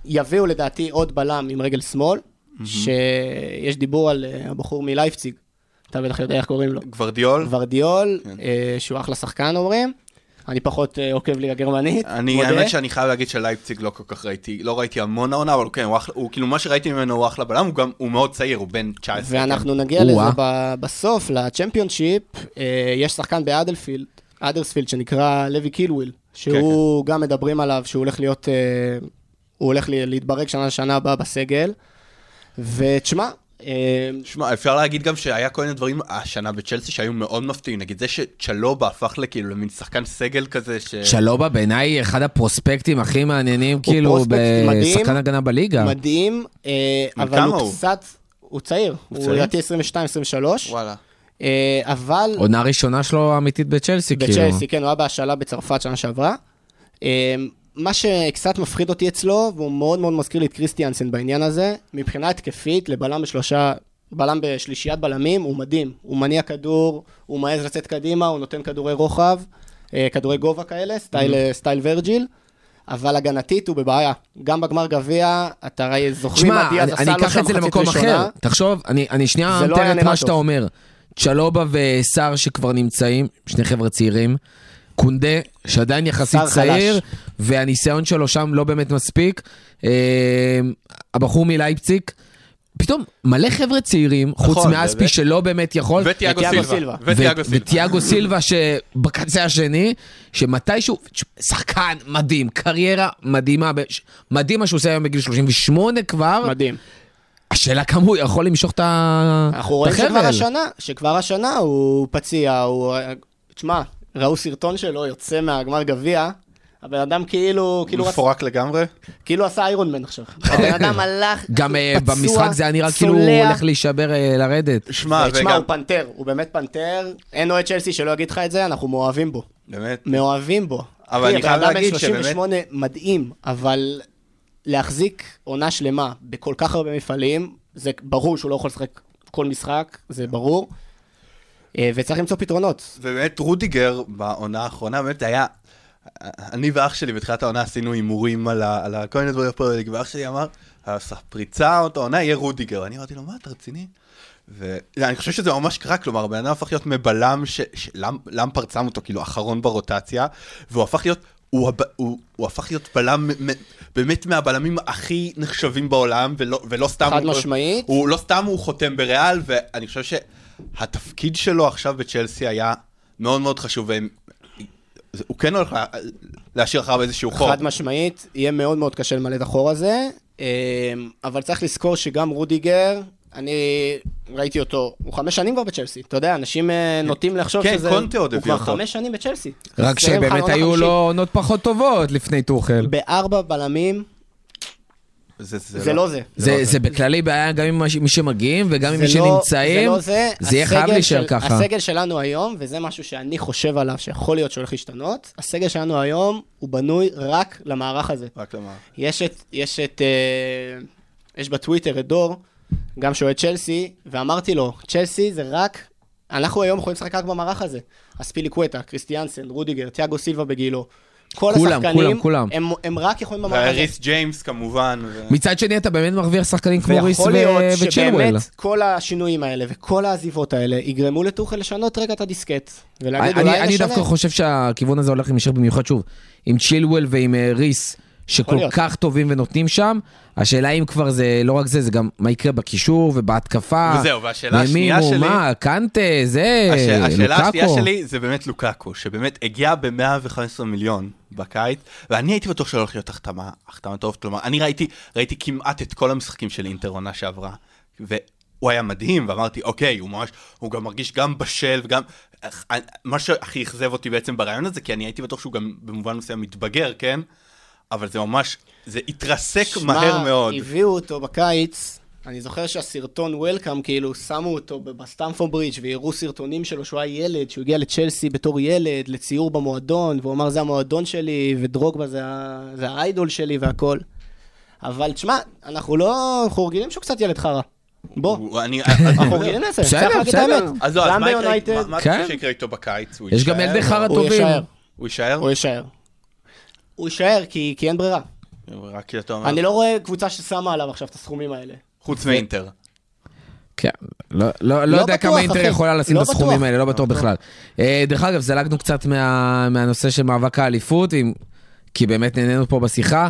יביאו לדעתי עוד בלם עם רגל שמאל, שיש דיבור על אה, הבחור מלייפציג. אתה בטח יודע איך קוראים לו. גוורדיאול? ורדיול, כן. אה, שהוא אחלה שחקן אומרים. אני פחות אה, עוקב ליגה גרמנית, אני. האמת שאני חייב להגיד שלייפציג לא כל כך ראיתי, לא ראיתי המון העונה, אבל כן, הוא אחלה, הוא כאילו מה שראיתי ממנו הוא אחלה בלם, הוא גם, הוא מאוד צעיר, הוא בן 19. ואנחנו נגיע. לזה בסוף, לצ'מפיונשיפ, אה, יש שחקן באדלפילד, האדרספילד, שנקרא לוי קולוויל, שהוא גם מדברים עליו, שהוא הולך להיות, אה, הוא הולך להתברג שנה לשנה הבאה בסגל, ותשמע, שמע, אפשר להגיד גם שהיה כל מיני דברים השנה בצ'לסי שהיו מאוד מפתיעים, נגיד זה שצ'לובה הפך לכאילו למין שחקן סגל כזה, ש... שלובה בעיניי אחד הפרוספקטים הכי מעניינים, כאילו. בשחקן הגנה בליגה. מדהים, אה, אבל הוא? קצת, הוא צעיר, הוא? לדעתי 22-23, וואלה. אה, אבל... עונה ראשונה שלו אמיתית בצ'לסי, כאילו. בצ'לסי, כן, הוא היה בהשאלה בצרפת שנה שעברה. מה שקצת מפחיד אותי אצלו, והוא מאוד מאוד מזכיר לי את קריסטיאנסן בעניין הזה, מבחינה התקפית, לבלם בשלושה, בלם בשלישיית בלמים, הוא מדהים. הוא מניע כדור, הוא מעז לצאת קדימה, הוא נותן כדורי רוחב, אה, כדורי גובה כאלה, סטייל, Mm-hmm. סטייל וירג'יל. אבל הגנתית הוא בבעיה. גם בגמר גביע, אתה הרי זוכרים שמע, מה דיאז אני, עשה אני לו אקח שם את זה מחצית למקום ראשונה. אחר. תחשוב, אני, אני שנייה לא מתאר היה את מה שאתה טוב. אומר. צ'לובה וסאר שכבר נמצאים, שני חבר'ה צעירים. קונדה, שעדיין יחסית צעיר, חלש. והניסיון שלו שם לא באמת מספיק. אה, הבחור מלייפציג. פתאום מלא חבר'ה צעירים, חוץ נכון, מאספי באמת. שלא באמת יכול. וטיאגו סילבה. וטיאגו ו- סילבה. שבקצה השני, שמתישהו, שחקן מדהים, קריירה מדהימה, מדהים מה שהוא עושה היום בגיל 38 כבר, מדהים. השאלה כמה הוא יכול למשוך את ה- אנחנו רואים שכבר. השנה, שכבר השנה הוא פציע, הוא... תשמע, ראו סרטון שלו יוצא מהגמר גביע, הבן אדם כאילו, כאילו, רצ... מפורק לגמרי. כאילו עשה איירון מן עכשיו. הבן אדם הלך, גם אה, פצוע, במשחק זה היה נראה כאילו הוא. הולך להישבר, אה, לרדת. שמע, תשמע, וגם... הוא פנתר, הוא באמת פנתר, אין אוהד צ'לסי שלא יגיד לך את זה, אנחנו מאוהבים בו. באמת. מאוהבים בו. אבל אני חייב הבן אדם להגיד בן 38 מדהים, אבל להחזיק עונה שלמה בכל כך הרבה מפעלים, זה ברור שהוא לא יכול לשחק כל משחק, זה ברור. אה, וצריך למצוא פתרונות. ובאמת רודיגר בעונה האחרונה באמת היה אני ואח שלי בתחילת העונה עשינו הימורים על ה- על ה- כל מיני דברים בפרמייר ואח שלי אמר, הפריצה אותה עונה יהיה רודיגר. אני אמרתי לו, מה, אתה רציני? ואני חושב שזה ממש קרה, כלומר, הבן אדם הפך להיות מבלם שלמפרד שם אותו כאילו אחרון ברוטציה, והוא הפך להיות, הוא, הב- הוא, הוא הפך להיות בלם באמת מהבלמים הכי נחשבים בעולם, ולא, ולא סתם... חד הוא- משמעית. הוא לא סתם הוא חותם בריאל, ואני חושב שהתפקיד שלו עכשיו בצ'לסי היה מאוד מאוד חשוב, והם- זה- הוא כן הולך לה- להשאיר אחריו איזשהו חור. חד משמעית, יהיה מאוד מאוד קשה למלא את החור הזה, אמ, אבל צריך לזכור שגם רודיגר, אני ראיתי אותו, הוא חמש שנים כבר בצ'לסי, אתה יודע, אנשים אה, נוטים לחשוב כן, שזה... קונטה עוד הוא הביא כבר אותו. חמש שנים בצ'לסי. רק שבאמת היו. לו עונות פחות טובות לפני טוחל. בארבע בלמים, זה, זה לא זה. זה זה בכללי בעיה גם עם מי שמגיעים וגם עם זה מי לא- שנמצאים. זה לא זה. זה יהיה חייב להישאר ככה. הסגל שלנו היום, וזה משהו שאני חושב עליו, שיכול להיות שהולך להשתנות, הסגל שלנו היום הוא בנוי רק למערך הזה. רק לומר. יש את, יש את, אה, יש בטוויטר את דור, גם שאוהד צ'לסי, ואמרתי לו, צ'לסי זה רק, אנחנו היום יכולים לשחק רק במערך הזה. אספיליקווטה, קריסטיאנסן, רודיגר, תיאגו סילבה בגילו. כל כולם, השחקנים, כולם, כולם. הם, הם רק יכולים במערך הזה. וריס ג'יימס כמובן. ו... מצד שני אתה באמת מרוויח שחקנים כמו ריס ויכול ו- להיות וצ'ילואל. שבאמת כל השינויים האלה וכל העזיבות האלה יגרמו לטוחל לשנות רגע את הדיסקט. ולהגיד אני אולי אני נשנה. דווקא חושב שהכיוון הזה הולך להימשך במיוחד שוב, עם צ'ילואל ועם אה, ריס, שכל. כך טובים ונותנים שם, השאלה אם כבר זה לא רק זה, זה גם מה יקרה בקישור ובהתקפה. וזהו, והשאלה ומי השנייה שלי- מה, קנטה, זה, הש... השאלה השנייה לוקאקו. שלי זה באמת לוקאקו, שבאמת הגיע ב-115 מיליון בקיץ, ואני הייתי בטוח שלא הולך להיות החתמה, החתמה טוב, כלומר, אני ראיתי, ראיתי כמעט את כל המשחקים של אינטר עונה שעברה, והוא היה מדהים, ואמרתי, אוקיי, הוא ממש, הוא גם מרגיש גם בשל, וגם, מה שהכי אכזב אותי בעצם ברעיון הזה, כי אני הייתי בטוח שהוא גם במובן מסוים מתבגר, כן? אבל זה ממש, זה התרסק מהר מאוד. שמע, הביאו אותו בקיץ, אני זוכר שהסרטון וולקאם, כאילו, שמו אותו בסטמפורד ברידג' והראו סרטונים שלו שהוא היה ילד, שהוא הגיע לצ'לסי בתור ילד, לציור במועדון, והוא אמר, זה המועדון שלי, ודרוגבה זה, זה האיידול שלי והכל. אבל תשמע, אנחנו לא, אנחנו רגילים שהוא קצת ילד חרא. בוא, אנחנו רגילים לזה, בסדר, צריך להגיד את בסדר. האמת. אז לא, מה יקרה- כן. איתו בקיץ? יש גם? ילדי חרא טובים. הוא יישאר? הוא יישאר. הוא יישאר כי כי אין ברירה. רק כי אתה אומר, אני לא רואה קבוצה ששמה עליו עכשיו את הסכומים האלה. חוץ מאינטר. כן, לא, לא, לא לא יודע בטוח, כמה אינטר אחי. יכולה לשים לא את הסכומים. האלה, לא בטוח בכלל. אה, דרך אגב, זלגנו קצת מה, מהנושא של מאבק האליפות, עם- כי באמת נהנינו פה בשיחה.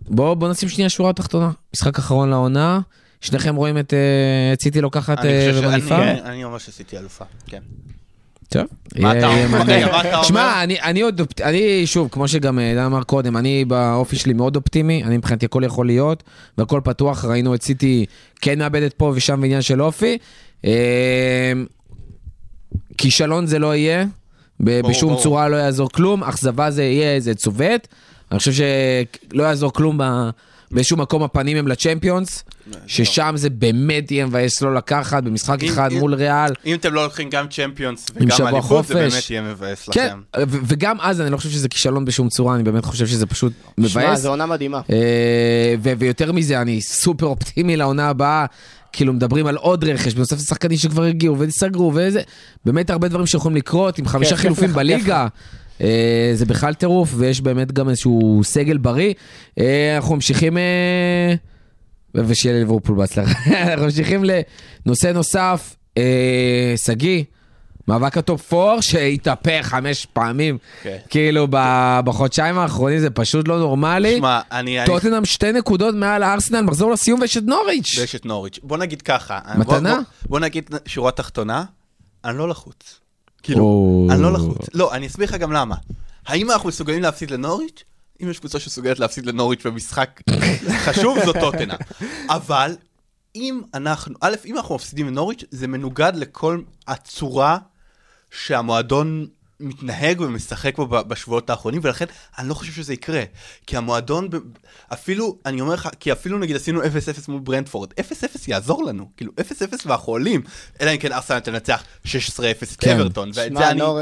בואו בוא נשים שנייה שורה תחתונה. משחק אחרון לעונה, שניכם רואים את אה, סיטי לוקחת אני אה, ומניפה? כן, אני ממש עשיתי אלופה, כן. טוב. מה אתה אומר? שמע, אני, עוד, אני שוב, כמו שגם אה, דן אמר קודם, אני באופי שלי מאוד אופטימי, אני מבחינתי הכל יכול להיות, והכל פתוח, ראינו את סיטי כן מאבדת פה ושם בעניין של אופי. אה, כישלון זה לא יהיה, בשום. צורה לא יעזור כלום, אכזבה זה יהיה, זה צובט. אני חושב שלא יעזור כלום ב- באיזשהו מקום הפנים הם לצ'מפיונס, ששם זה באמת יהיה מבאס לא לקחת במשחק אם- אחד אם- מול ריאל. אם אתם לא לוקחים גם צ'מפיונס וגם אליפות, זה. באמת יהיה מבאס כן, לכם. ו- וגם אז אני לא חושב שזה כישלון בשום צורה, אני באמת חושב שזה פשוט שמע, מבאס. זו עונה מדהימה. אה, ו- ויותר מזה, אני סופר אופטימי לעונה הבאה. כאילו מדברים על עוד רכש, בנוסף לשחקנים שכבר הגיעו וסגרו וזה, באמת הרבה דברים שיכולים לקרות עם חמישה כיף חילופים בליגה. אה, זה בכלל טירוף, ויש באמת גם איזשהו סגל בריא. אה, אנחנו ממשיכים, ושיהיה לליברפול בהצלחה. אנחנו ממשיכים לנושא נוסף, אה, שגיא, מאבק הטופ 4 שהתהפך חמש פעמים, כן. כאילו ב- בחודשיים האחרונים זה פשוט לא נורמלי. שמע, אני... טוטנאם שתי נקודות מעל הארסנל, מחזור לסיום ויש את נוריץ'. ויש את נוריץ'. בוא נגיד ככה. מתנה? בוא- בוא- בוא נגיד שורה תחתונה, אני לא לחוץ. כאילו. אני לא לחוץ. לא, אני אסביר לך גם למה. האם אנחנו מסוגלים להפסיד לנוריץ'? אם יש קבוצה שמסוגלת להפסיד לנוריץ' במשחק חשוב, זו טוטנה. אבל אם אנחנו, א', אם אנחנו מפסידים לנוריץ', זה מנוגד לכל הצורה שהמועדון מתנהג ומשחק בו בשבועות האחרונים, ולכן אני לא חושב שזה יקרה. כי המועדון, אפילו, אני אומר לך, כי אפילו נגיד עשינו 0-0 מול ברנדפורד, 0-0 יעזור לנו, כאילו 0-0 ואנחנו עולים, אלא אם כן ארסנל תנצח 16-0 את כן. אברטון, ואת שמע, זה אני... נור-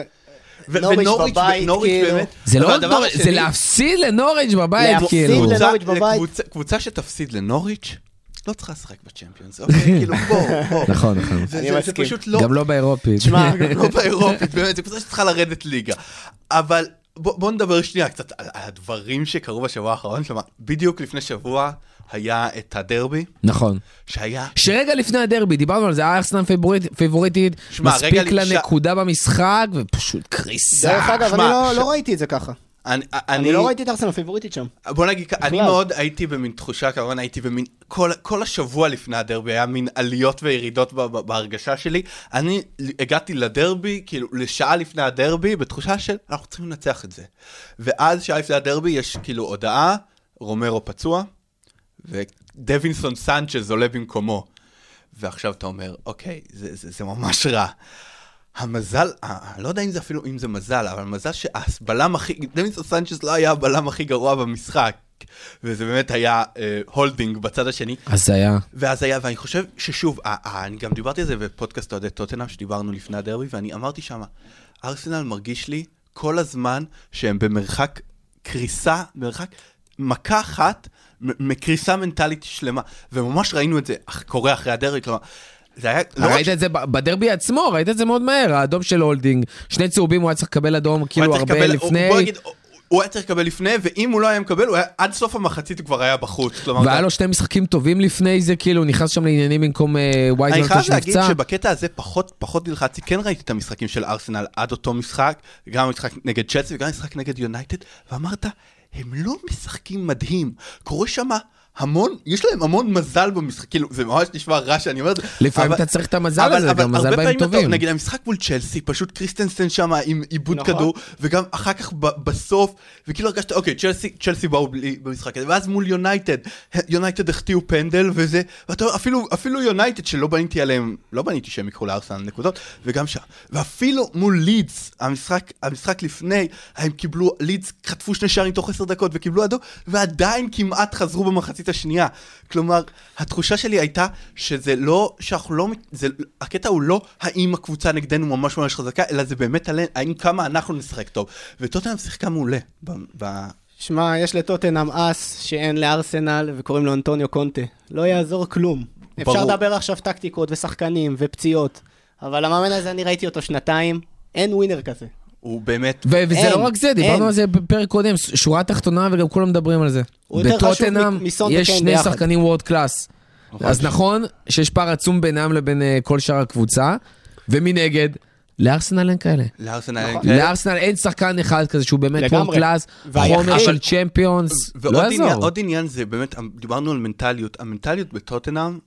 נוריץ' ונוריץ' בבית, כאילו. זה לא נוריץ', זה להפסיד לנוריץ' בבית, להפסיד כאילו. לנוריץ'. קבוצה- בבית. קבוצה שתפסיד לנוריץ', לא צריכה לשחק בצ'מפיונס, אוקיי? כאילו, בוא, בוא. נכון, נכון. אני מסכים. פשוט לא... גם לא באירופית. תשמע, גם לא באירופית, באמת, זו קבוצה שצריכה לרדת ליגה. אבל בוא, בוא נדבר שנייה קצת על על הדברים שקרו בשבוע האחרון, כלומר, בדיוק לפני שבוע היה את הדרבי, נכון. שהיה... שרגע לפני הדרבי, דיברנו על זה, ארסנל פייבוריט- פייבוריטית, מספיק רגע לה לפני- נקודה במשחק, ופשוט קריסה. דרך אגב, שמע, אני לא- ש- לא ראיתי את זה ככה. אני, אני לא ראיתי את ארסנל פיבוריטית שם. בוא נגיד, ככה, אני בכלל. מאוד הייתי במין תחושה, כמובן הייתי במין, כל, כל השבוע לפני הדרבי היה מין עליות וירידות ב- ב- בהרגשה שלי. אני הגעתי לדרבי, כאילו, לשעה לפני הדרבי, בתחושה של, אנחנו צריכים לנצח את זה. ואז שעה לפני הדרבי יש כאילו הודעה, רומרו פצוע, ודווינסון סנצ'ס עולה במקומו. ועכשיו אתה אומר, אוקיי, זה, זה, זה ממש רע. המזל, אה, אני לא יודע אם זה אפילו, אם זה מזל, אבל מזל שהבלם הכי, דווינסון סנצ'ס לא היה הבלם הכי גרוע במשחק. וזה באמת היה אה, הולדינג בצד השני. אז היה. ואז היה, ואני חושב ששוב, אה, אה, אני גם דיברתי על זה בפודקאסט אוהדי טוטנאם, שדיברנו לפני הדרבי, ואני אמרתי שמה, ארסנל מרגיש לי כל הזמן שהם במרחק קריסה, במרחק מכה אחת מקריסה מנטלית שלמה. וממש ראינו את זה קורה אחרי הדרבי, כלומר, זה היה... לא ראית את זה בדרבי עצמו, ראית את זה מאוד מהר, האדום של הולדינג, שני צהובים, הוא היה צריך לקבל אדום כאילו הרבה לפני, בוא נגיד, הוא- היה צריך לקבל לפני, ואם הוא לא היה מקבל, הוא היה, עד סוף המחצית הוא כבר היה בחוץ. כלומר, והיה לו שני משחקים טובים לפני זה, כאילו, הוא נכנס שם לעניינים במקום אה, אני ווייט חייב להגיד. שבקטע הזה פחות פחות נלחצתי, כן ראיתי את המשחקים של ארסנל עד אותו משחק, גם המשחק נגד צ'לסי וגם המשחק נגד יונייטד, ואמרת, הם לא משחקים מדהים, קורה שם המון, יש להם המון מזל במשחק, כאילו, זה ממש נשמע רע שאני אומר את זה. לפעמים אבל- אתה צריך את המזל אבל- הזה, אבל גם מזל הרבה בהם פעמים אתה- טובים. נגיד המשחק מול צ'לסי, פשוט קריסטנסן שם עם עיבוד נכון. כדור, וגם אחר כך ב- בסוף, וכאילו הרגשת, אוקיי, צ'לסי, צ'לסי באו בלי- במשחק הזה, ואז מול יונייטד, יונייטד החטיאו פנדל וזה, ואתה אומר, אפילו, אפילו יונייטד שלא בניתי עליהם, לא בניתי שהם יקחו לארסנל נקודות, וגם שם. ואפילו מול לידס, המשחק, המשחק לפני, הם קיבלו, לידס חטפו שני שערים תוך עשר דקות וקיבלו אדום, ועדיין כמעט חזרו במחצית השנייה. כלומר, התחושה שלי הייתה שזה לא, שאנחנו לא, זה, הקטע הוא לא האם הקבוצה נגדנו ממש ממש חזקה, אלא זה באמת עלינו, האם כמה אנחנו נשחק טוב. וטוטנאם שיחקה מעולה. ב, ב, שמע, יש לטוטנאם אס שאין לארסנל וקוראים לו אנטוניו קונטה. לא יעזור כלום. אפשר ברור. לדבר עכשיו טקטיקות ושחקנים ופציעות, אבל המאמן הזה, אני ראיתי אותו שנתיים, אין ווינר כזה. הוא באמת, ו- וזה אין, לא רק זה, דיברנו. על זה בפרק קודם, שורה תחתונה וגם כולם מדברים על זה. בטוטנאם יש שני ביחד. שחקנים וורד קלאס. אז נכון שיש פער עצום בינם לבין אה, כל שאר הקבוצה, ומנגד, לארסנל אין כאלה. לארסנל אין נכון. כאלה. לארסנל אין שחקן אחד כזה שהוא באמת world. class, חומר של צ'מפיונס, ועוד לא יעזור. עוד עניין זה באמת, דיברנו על מנטליות, המנטליות בטוטנאם,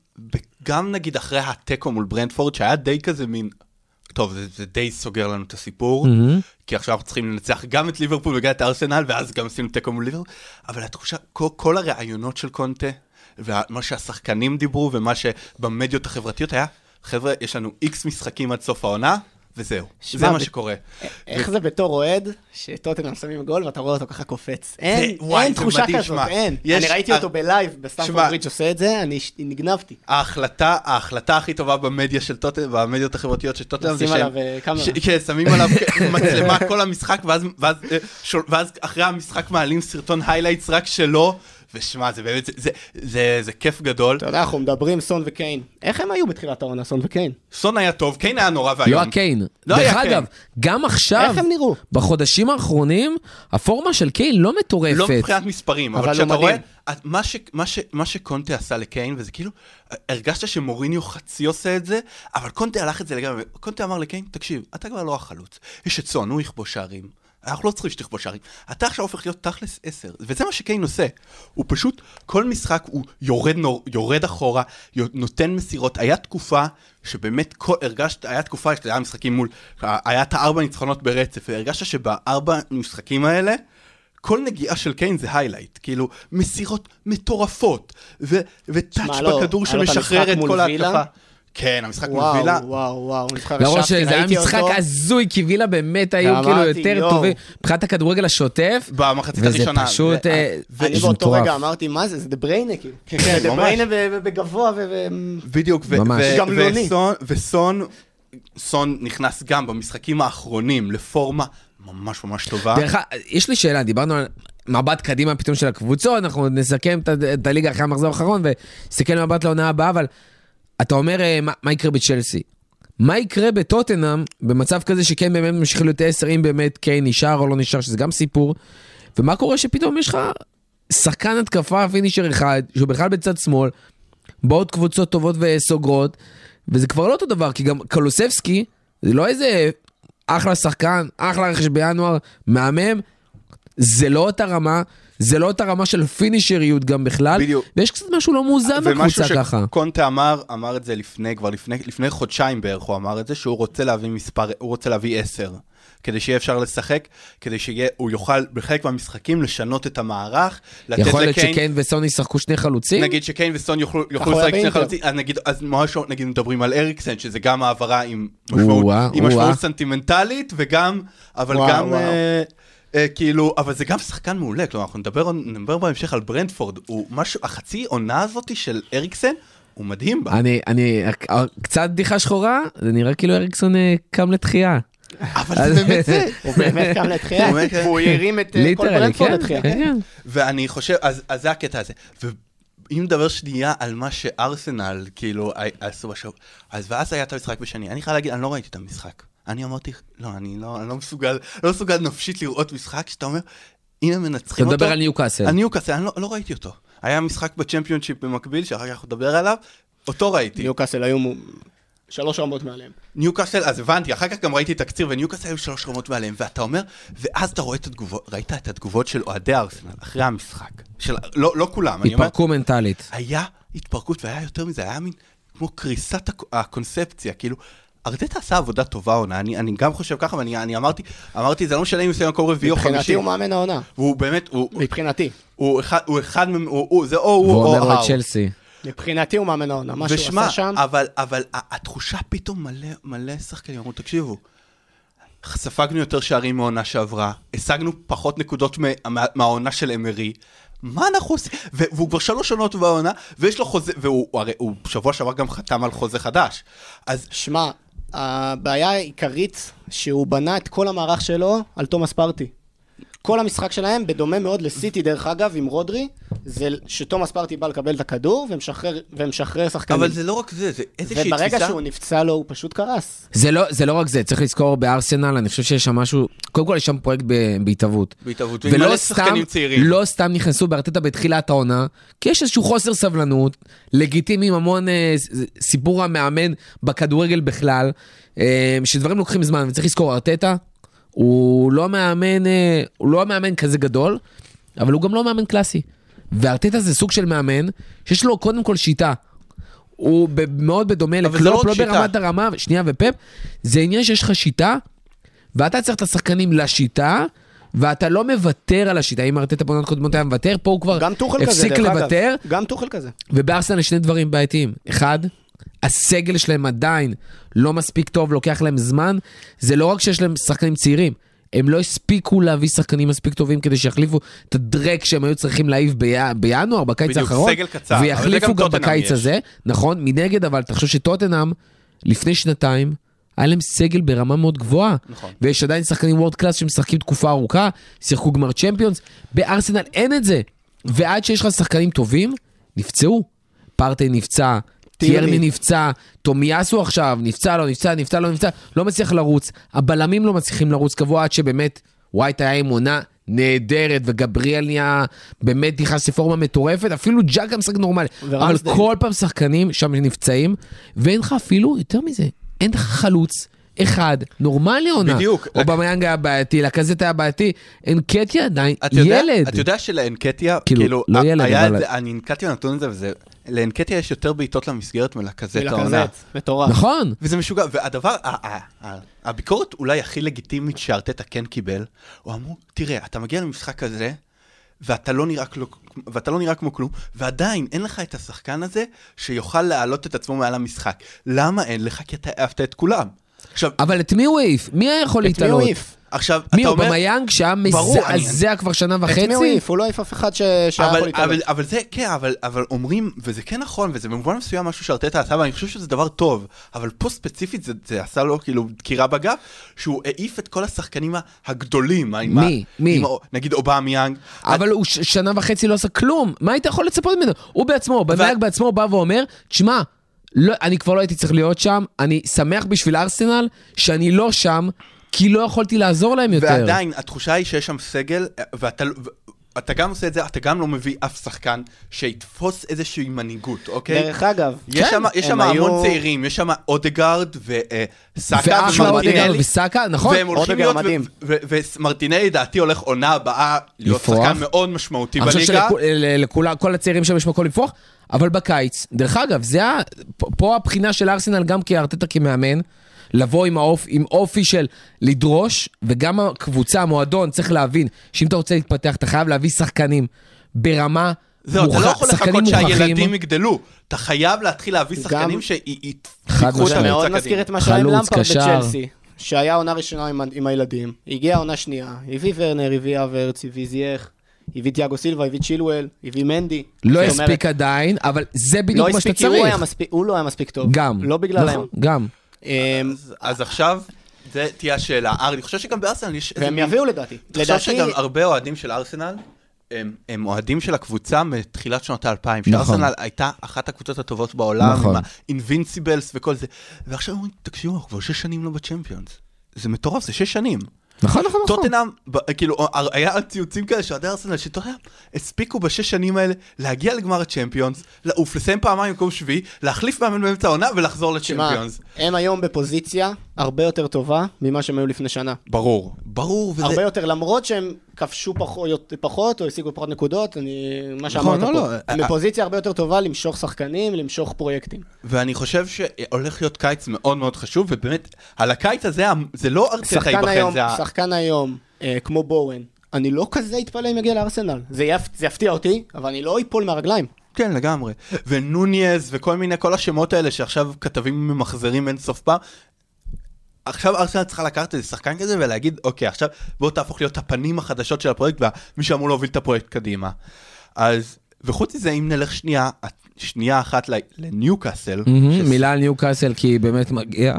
גם נגיד אחרי התיקו מול ברנדפורד, שהיה די כזה מין, טוב, זה, זה די סוגר לנו את הסיפור, מהמם. כי עכשיו אנחנו צריכים לנצח גם את ליברפול וגם את ארסנל, ואז גם עשינו תיקו מול ליברפול, אבל התחושה, כל, כל הרעיונות של קונטה, ומה שהשחקנים דיברו, ומה שבמדיות החברתיות היה, חבר'ה, יש לנו איקס משחקים עד סוף העונה, וזהו. זה מה שקורה. איך זה בתור אוהד, שטוטנאם שמים גול ואתה רואה אותו ככה קופץ. אין, וואי, אין תחושה מדהים, כזאת, שמע, אין. יש- אני ראיתי אה, אותו ב live בסטמפורד שמע, ברידג' עושה את זה, אני נגנבתי. ההחלטה, ההחלטה הכי טובה במדיה של טוטנאם, במדיות החברתיות של טוטנאם, זה שהם... עליו, אה, כן, שמים עליו מצלמה כל המשחק, ואז, ואז, אה, שול- ואז אחרי המשחק מעלים סרטון highlights רק שלו, ושמע, זה באמת, זה, זה, זה, זה כיף גדול. אתה יודע, אנחנו מדברים סון וקיין. איך הם היו בתחילת העונה, סון וקיין? סון היה טוב, קיין היה נורא ואיום. לא הקיין. לא דרך היה אגב, קיין. גם עכשיו, איך הם נראו? בחודשים האחרונים, הפורמה של קיין לא מטורפת. לא מבחינת מספרים, אבל אבל כשאתה הוא רואה, מה ש- מה ש- מה שקונטה עשה לקיין, וזה כאילו, הרגשת שמוריניו חצי עושה את זה, אבל קונטה הלך את זה לגמרי, קונטה אמר לקיין, תקשיב, אתה כבר לא החלוץ, יש את סון, הוא יכבוש שערים. אנחנו לא צריכים שתכבוש שערים. אתה עכשיו הופך להיות תכלס עשר, וזה מה שקיין עושה. הוא פשוט, כל משחק הוא יורד, נור, יורד אחורה, נותן מסירות. היה תקופה שבאמת, כל, הרגשת, היה תקופה, היה משחקים מול, היה את הארבע ניצחונות ברצף, והרגשת שבארבע משחקים האלה, כל נגיעה של קיין זה היילייט, כאילו מסירות מטורפות, וטאץ' לא, בכדור שמשחרר את כל? ההתקפה. כן, המשחק מול וילה. וואו, וואו, זוכר, למרות ישבתי, שזה היה משחק. הזוי, כי וילה באמת היו כאילו יותר. טובים מבחינת הכדורגל השוטף, במחצית וזה הראשונה. פשוט... ו- אה, אני זה באותו. רגע אמרתי, מה זה, זה דה בריינה, כאילו. כן, זה דה. בריינה וגבוה ו... בדיוק, גמלוני. וסון, סון נכנס גם במשחקים האחרונים לפורמה ממש ממש טובה. דרך אגב, יש לי שאלה, דיברנו על מבט קדימה פתאום של הקבוצות, אנחנו נסכם את הליגה אחרי המחזור האחרון ונסתכל במבט לעונה הבאה, אבל אתה אומר אה, מה מה יקרה בצ'לסי. מה יקרה בטוטנאם במצב כזה שקיין באמת ממשיך להיות 10, אם באמת קיין נשאר או לא נשאר, שזה גם סיפור. ומה קורה שפתאום יש לך שחקן התקפה פינישר אחד, שהוא בכלל בצד שמאל, באות קבוצות טובות וסוגרות, וזה כבר לא אותו דבר, כי גם קלוסבסקי, זה לא איזה אחלה שחקן, אחלה רכש בינואר, מהמם, זה לא אותה רמה, זה לא אותה רמה של פינישריות גם בכלל, בדיוק. ויש קצת משהו לא מאוזן ומשהו בקבוצה ככה. שקונטה אמר, אמר את זה לפני, כבר לפני, לפני חודשיים בערך הוא אמר את זה, שהוא רוצה להביא מספר, הוא רוצה להביא 10. כדי שיהיה אפשר לשחק, כדי שהוא יוכל בחלק מהמשחקים לשנות את המערך, לתת יכול להיות לקיין, שקיין וסון ישחקו שני חלוצים? נגיד שקיין וסון יוכלו, לשחק שני. חלוצים, אז נגיד, אז ממש נגיד מדברים על אריקסן, שזה גם העברה עם משמעות, או-אה, עם משמעות או-אה. סנטימנטלית, וגם, אבל וואו, גם, וואו. אה, אה, כאילו, אבל זה גם שחקן מעולה, כלומר, אנחנו נדבר, נדבר בהמשך על ברנדפורד, הוא משהו, החצי עונה הזאת של אריקסן, הוא מדהים בה. אני, אני, קצת בדיחה שחורה, זה נראה כאילו אריקסון אה, קם לתחייה. אבל זה באמת זה. הוא באמת קם לתחייה, הוא הרים את אה, כל ברנפורד כן, לתחייה. כן, כן. ואני חושב, אז, זה הקטע הזה. ואם נדבר שנייה על מה שארסנל, כאילו, עשו בשבוע, אז ואז היה את המשחק בשני. אני חייב להגיד, אני לא ראיתי את המשחק. אני אמרתי, לא, אני לא, אני לא מסוגל, לא מסוגל נפשית לראות משחק שאתה אומר, אם הם אתה מנצחים אותו... מדבר על ניוקאסל. על ניוקאסל, אני לא, לא ראיתי אותו. היה משחק בצ'מפיונשיפ במקביל, שאחר כך נדבר עליו, אותו ראיתי. ניוקאסל היו שלוש רמות מעליהם. ניוקאסל, אז הבנתי, אחר כך גם ראיתי תקציר, וניוקאסל היו שלוש רמות מעליהם, ואתה אומר, ואז אתה רואה את התגובות, ראית את התגובות של אוהדי ארסנל אחרי המשחק. של, לא, לא כולם, אני אומר, התפרקו מנטלית. היה התפרקות, והיה יותר מזה, היה מין כמו קריסת הק- הקונספציה, כאילו, ארטטה עשה עבודה טובה עונה, אני, אני גם חושב ככה, ואני אני אמרתי, אמרתי, זה לא משנה אם זה מקום רביעי או מבחינתי חמישי, הוא מאמן העונה. והוא באמת, הוא, מבחינתי. הוא אחד, הוא אחד, הוא, הוא, זה או הוא והוא או אומר לו את האו. צ'לסי. מבחינתי הוא מאמן העונה. מה שהוא עשה שם, אבל, אבל התחושה פתאום מלא, מלא שחקנים, אמרו, תקשיבו, ספגנו יותר שערים מהעונה שעברה, השגנו פחות נקודות מה- מה- מהעונה של אמרי, מה אנחנו עושים? והוא כבר שלוש עונות בעונה, ויש לו חוזה, והוא הוא הרי, הוא שבוע שעבר גם חתם על חוזה חדש. אז שמע, הבעיה העיקרית שהוא בנה את כל המערך שלו על תומאס פרטי. כל המשחק שלהם, בדומה מאוד לסיטי דרך אגב, עם רודרי, זה שתומאס פרטי בא לקבל את הכדור ומשחרר, ומשחרר שחקנים. אבל זה לא רק זה, זה איזושהי וברגע תפיסה... שהוא נפצע לו, הוא פשוט קרס. זה לא, זה לא רק זה, צריך לזכור בארסנל, אני חושב שיש שם משהו, קודם כל יש שם פרויקט ב- בהתהוות. בהתהוות, ולא סתם. לא סתם נכנסו בארטטה בתחילת העונה, כי יש איזשהו חוסר סבלנות, לגיטימי עם המון אה, סיפור המאמן בכדורגל בכלל, אה, שדברים לוקחים זמן, וצריך לזכור, ארטטה הוא לא מאמן, אה, הוא לא מאמן כזה גדול, אבל הוא גם לא מאמן קלאסי. וארטטה זה סוג של מאמן שיש לו קודם כל שיטה. הוא מאוד בדומה זה לא לקלופ, רק לא שיטה. ברמת הרמה, שנייה ופפ, זה עניין שיש לך שיטה, ואתה צריך את השחקנים לשיטה, ואתה לא מוותר על השיטה. אם ארטטה בעונות קודמות היה מוותר, פה הוא כבר כזה, הפסיק אגב. לוותר, גם טוחל כזה. ובארסנל יש שני דברים בעייתיים. אחד, הסגל שלהם עדיין לא מספיק טוב, לוקח להם זמן. זה לא רק שיש להם שחקנים צעירים, הם לא הספיקו להביא שחקנים מספיק טובים כדי שיחליפו את הדרק שהם היו צריכים להעיף ב- בינואר, בקיץ בדיוק, האחרון. סגל קצר, ויחליפו גם גם בקיץ יש. הזה, נכון? מנגד, אבל תחשוב שטוטנאם, לפני שנתיים, היה להם סגל ברמה מאוד גבוהה. נכון. ויש עדיין שחקנים וורד קלאס שמשחקים תקופה ארוכה, שיחקו גמר צ'מפיונס. בארסנל אין את זה. ועד שיש לך שחקנים טובים, נפצעו. פרטי נפצע, טירני נפצע, תומיאסו עכשיו, נפצע, לא נפצע, נפצע, לא נפצע, לא מצליח לרוץ. הבלמים לא מצליחים לרוץ קבוע עד שבאמת ווייט היה עם עונה נהדרת, וגבריאל נהיה, באמת נכנס לפורמה מטורפת, אפילו ג'אקה משחק נורמלי. אבל רמסדייל. כל פעם שחקנים שם נפצעים, ואין לך אפילו, יותר מזה, אין לך חלוץ. אחד, נורמלי עונה. בדיוק. אובמיאנג היה בעייתי, לקאזט היה בעייתי, אנקטיה עדיין אתה יודע, ילד. אתה יודע שלאנקטיה, כאילו, כאילו, לא ילד, אבל- את זה, אני נתקלתי בנתון הזה, וזה, לאנקטיה יש יותר בעיטות למסגרת מלקזט העונה. מטורף. נכון. וזה משוגע, והדבר, הביקורת אולי הכי לגיטימית שארטטה כן קיבל, הוא אמרו, תראה, אתה מגיע למשחק כזה, ואתה לא נראה, כלו, ואתה לא נראה כמו כלום, ועדיין אין לך את השחקן הזה שיוכל להעלות את עצמו מעל המשחק. למה אין לך? כי אתה העפת את כולם. עכשיו, אבל את מי הוא העיף? מי היה יכול את מי הוא להתעלות? העיף? עכשיו, מי אתה הוא אומר... אובמיאנג שהיה ברור, אני- מזעזע כבר שנה את מי הוא וחצי? העיף? הוא לא העיף אף אחד ש- שהיה יכול אבל, להתעלות. אבל, זה, כן, אבל, אבל אומרים, וזה כן נכון, וזה במובן מסוים משהו שארטטה עשה, ואני חושב שזה דבר טוב, אבל פה ספציפית זה, זה עשה לו כאילו דקירה בגב, שהוא העיף את כל השחקנים הגדולים. מי? מי? נגיד אובמיאנג. אבל הוא ש- שנה וחצי לא עשה כלום, מה היית יכול לצפות ממנו? הוא בעצמו, אובמיאנג בעצמו בא ואומר, תשמע, לא, אני כבר לא הייתי צריך להיות שם, אני שמח בשביל ארסנל שאני לא שם, כי לא יכולתי לעזור להם יותר. ועדיין, התחושה היא שיש שם סגל, ואתה... לא- אתה גם עושה את זה, אתה גם לא מביא אף שחקן שיתפוס איזושהי מנהיגות, אוקיי? דרך אגב, יש כן, שם, יש הם שם היו- המון צעירים, יש שם אודגרד וסאקה אודגרד ומרטינלי. וסאקה, נכון. והם הולכים להיות, ומרטינלי לדעתי הולך עונה הבאה להיות לפרוח. שחקן מאוד משמעותי אני חושב בליגה. שלכל הצעירים שם יש מקום לפרוח, אבל בקיץ, דרך אגב, זה פה הבחינה של ארסנל גם כארטטה כמאמן, לבוא עם, האופ... עם אופי של לדרוש, וגם הקבוצה, המועדון, צריך להבין שאם אתה רוצה להתפתח, אתה חייב להביא שחקנים ברמה זהו, אתה לא יכול לחכות מוכחים. שהילדים יגדלו. אתה חייב להתחיל להביא שחקנים חד שייקחו את המבצע מאוד קדימה. מזכיר את מה שהיה עם חלוץ, למפרד קשר. בצ'לסי, שהיה עונה ראשונה עם, עם הילדים, הגיעה עונה שנייה, הביא ורנר, הביא אברץ, הביא זייח, הביא תיאגו סילבה, הביא צ'ילואל, הביא מנדי. לא זאת אומרת, הספיק עדיין, אבל זה בדיוק לא מה שאתה הספיק כי הוא, היה צריך. מספיק, הוא לא היה מספיק טוב. גם. לא בגללם. נכון, גם. אמ, אז- אז עכשיו, זה תהיה השאלה. אני חושב שגם בארסנל יש... והם יביאו לדעתי. אתה חושב שגם הרבה אוהדים של ארסנל, הם, הם אוהדים של הקבוצה מתחילת שנות האלפיים, נכון. שארסנל הייתה אחת הקבוצות הטובות בעולם, נכון. עם האינבינסיבלס וכל זה, ועכשיו אומרים, תקשיבו, אנחנו כבר שש שנים לא בצ'מפיונס. זה מטורף, זה שש שנים. נכון, נכון, נכון. טוטנאם, כאילו, היה ציוצים כאלה שאוהדי ארסנל, שטוטנאם הספיקו בשש שנים האלה להגיע לגמר הצ'מפיונס, לעוף, לסיים פעמיים במקום שביעי, להחליף מאמן באמצע העונה ולחזור לצ'מפיונס. הם היום בפוזיציה הרבה יותר טובה ממה שהם היו לפני שנה. ברור, ברור, וזה... הרבה יותר, למרות שהם כבשו פחות, פחות או השיגו פחות נקודות, אני, מה נכון, שאמרת לא, פה. לא, הם אה, בפוזיציה הרבה יותר טובה למשוך שחקנים, למשוך פרויקטים. ואני חושב שהולך להיות קיץ מאוד מאוד חשוב, ובאמת, על הקיץ הזה, זה לא שחקן ייבחן, היום, זה ה... שחקן היום, אה, כמו בואן, אני לא כזה אתפלא אם יגיע לארסנל. זה, יפ, זה יפתיע אותי, אבל אני לא אפול מהרגליים. כן, לגמרי. ונוניז וכל מיני, כל השמות האלה שעכשיו כתבים ממחזרים אין סוף פעם. עכשיו ארסנל צריכה לקחת איזה שחקן כזה ולהגיד, אוקיי, עכשיו בוא תהפוך להיות הפנים החדשות של הפרויקט ומי שאמור להוביל את הפרויקט קדימה. אז, וחוץ מזה, אם נלך שנייה, שנייה אחת לניוקאסל, מהמם, שזה- מילה על ניוקאסל כי באמת מגיע.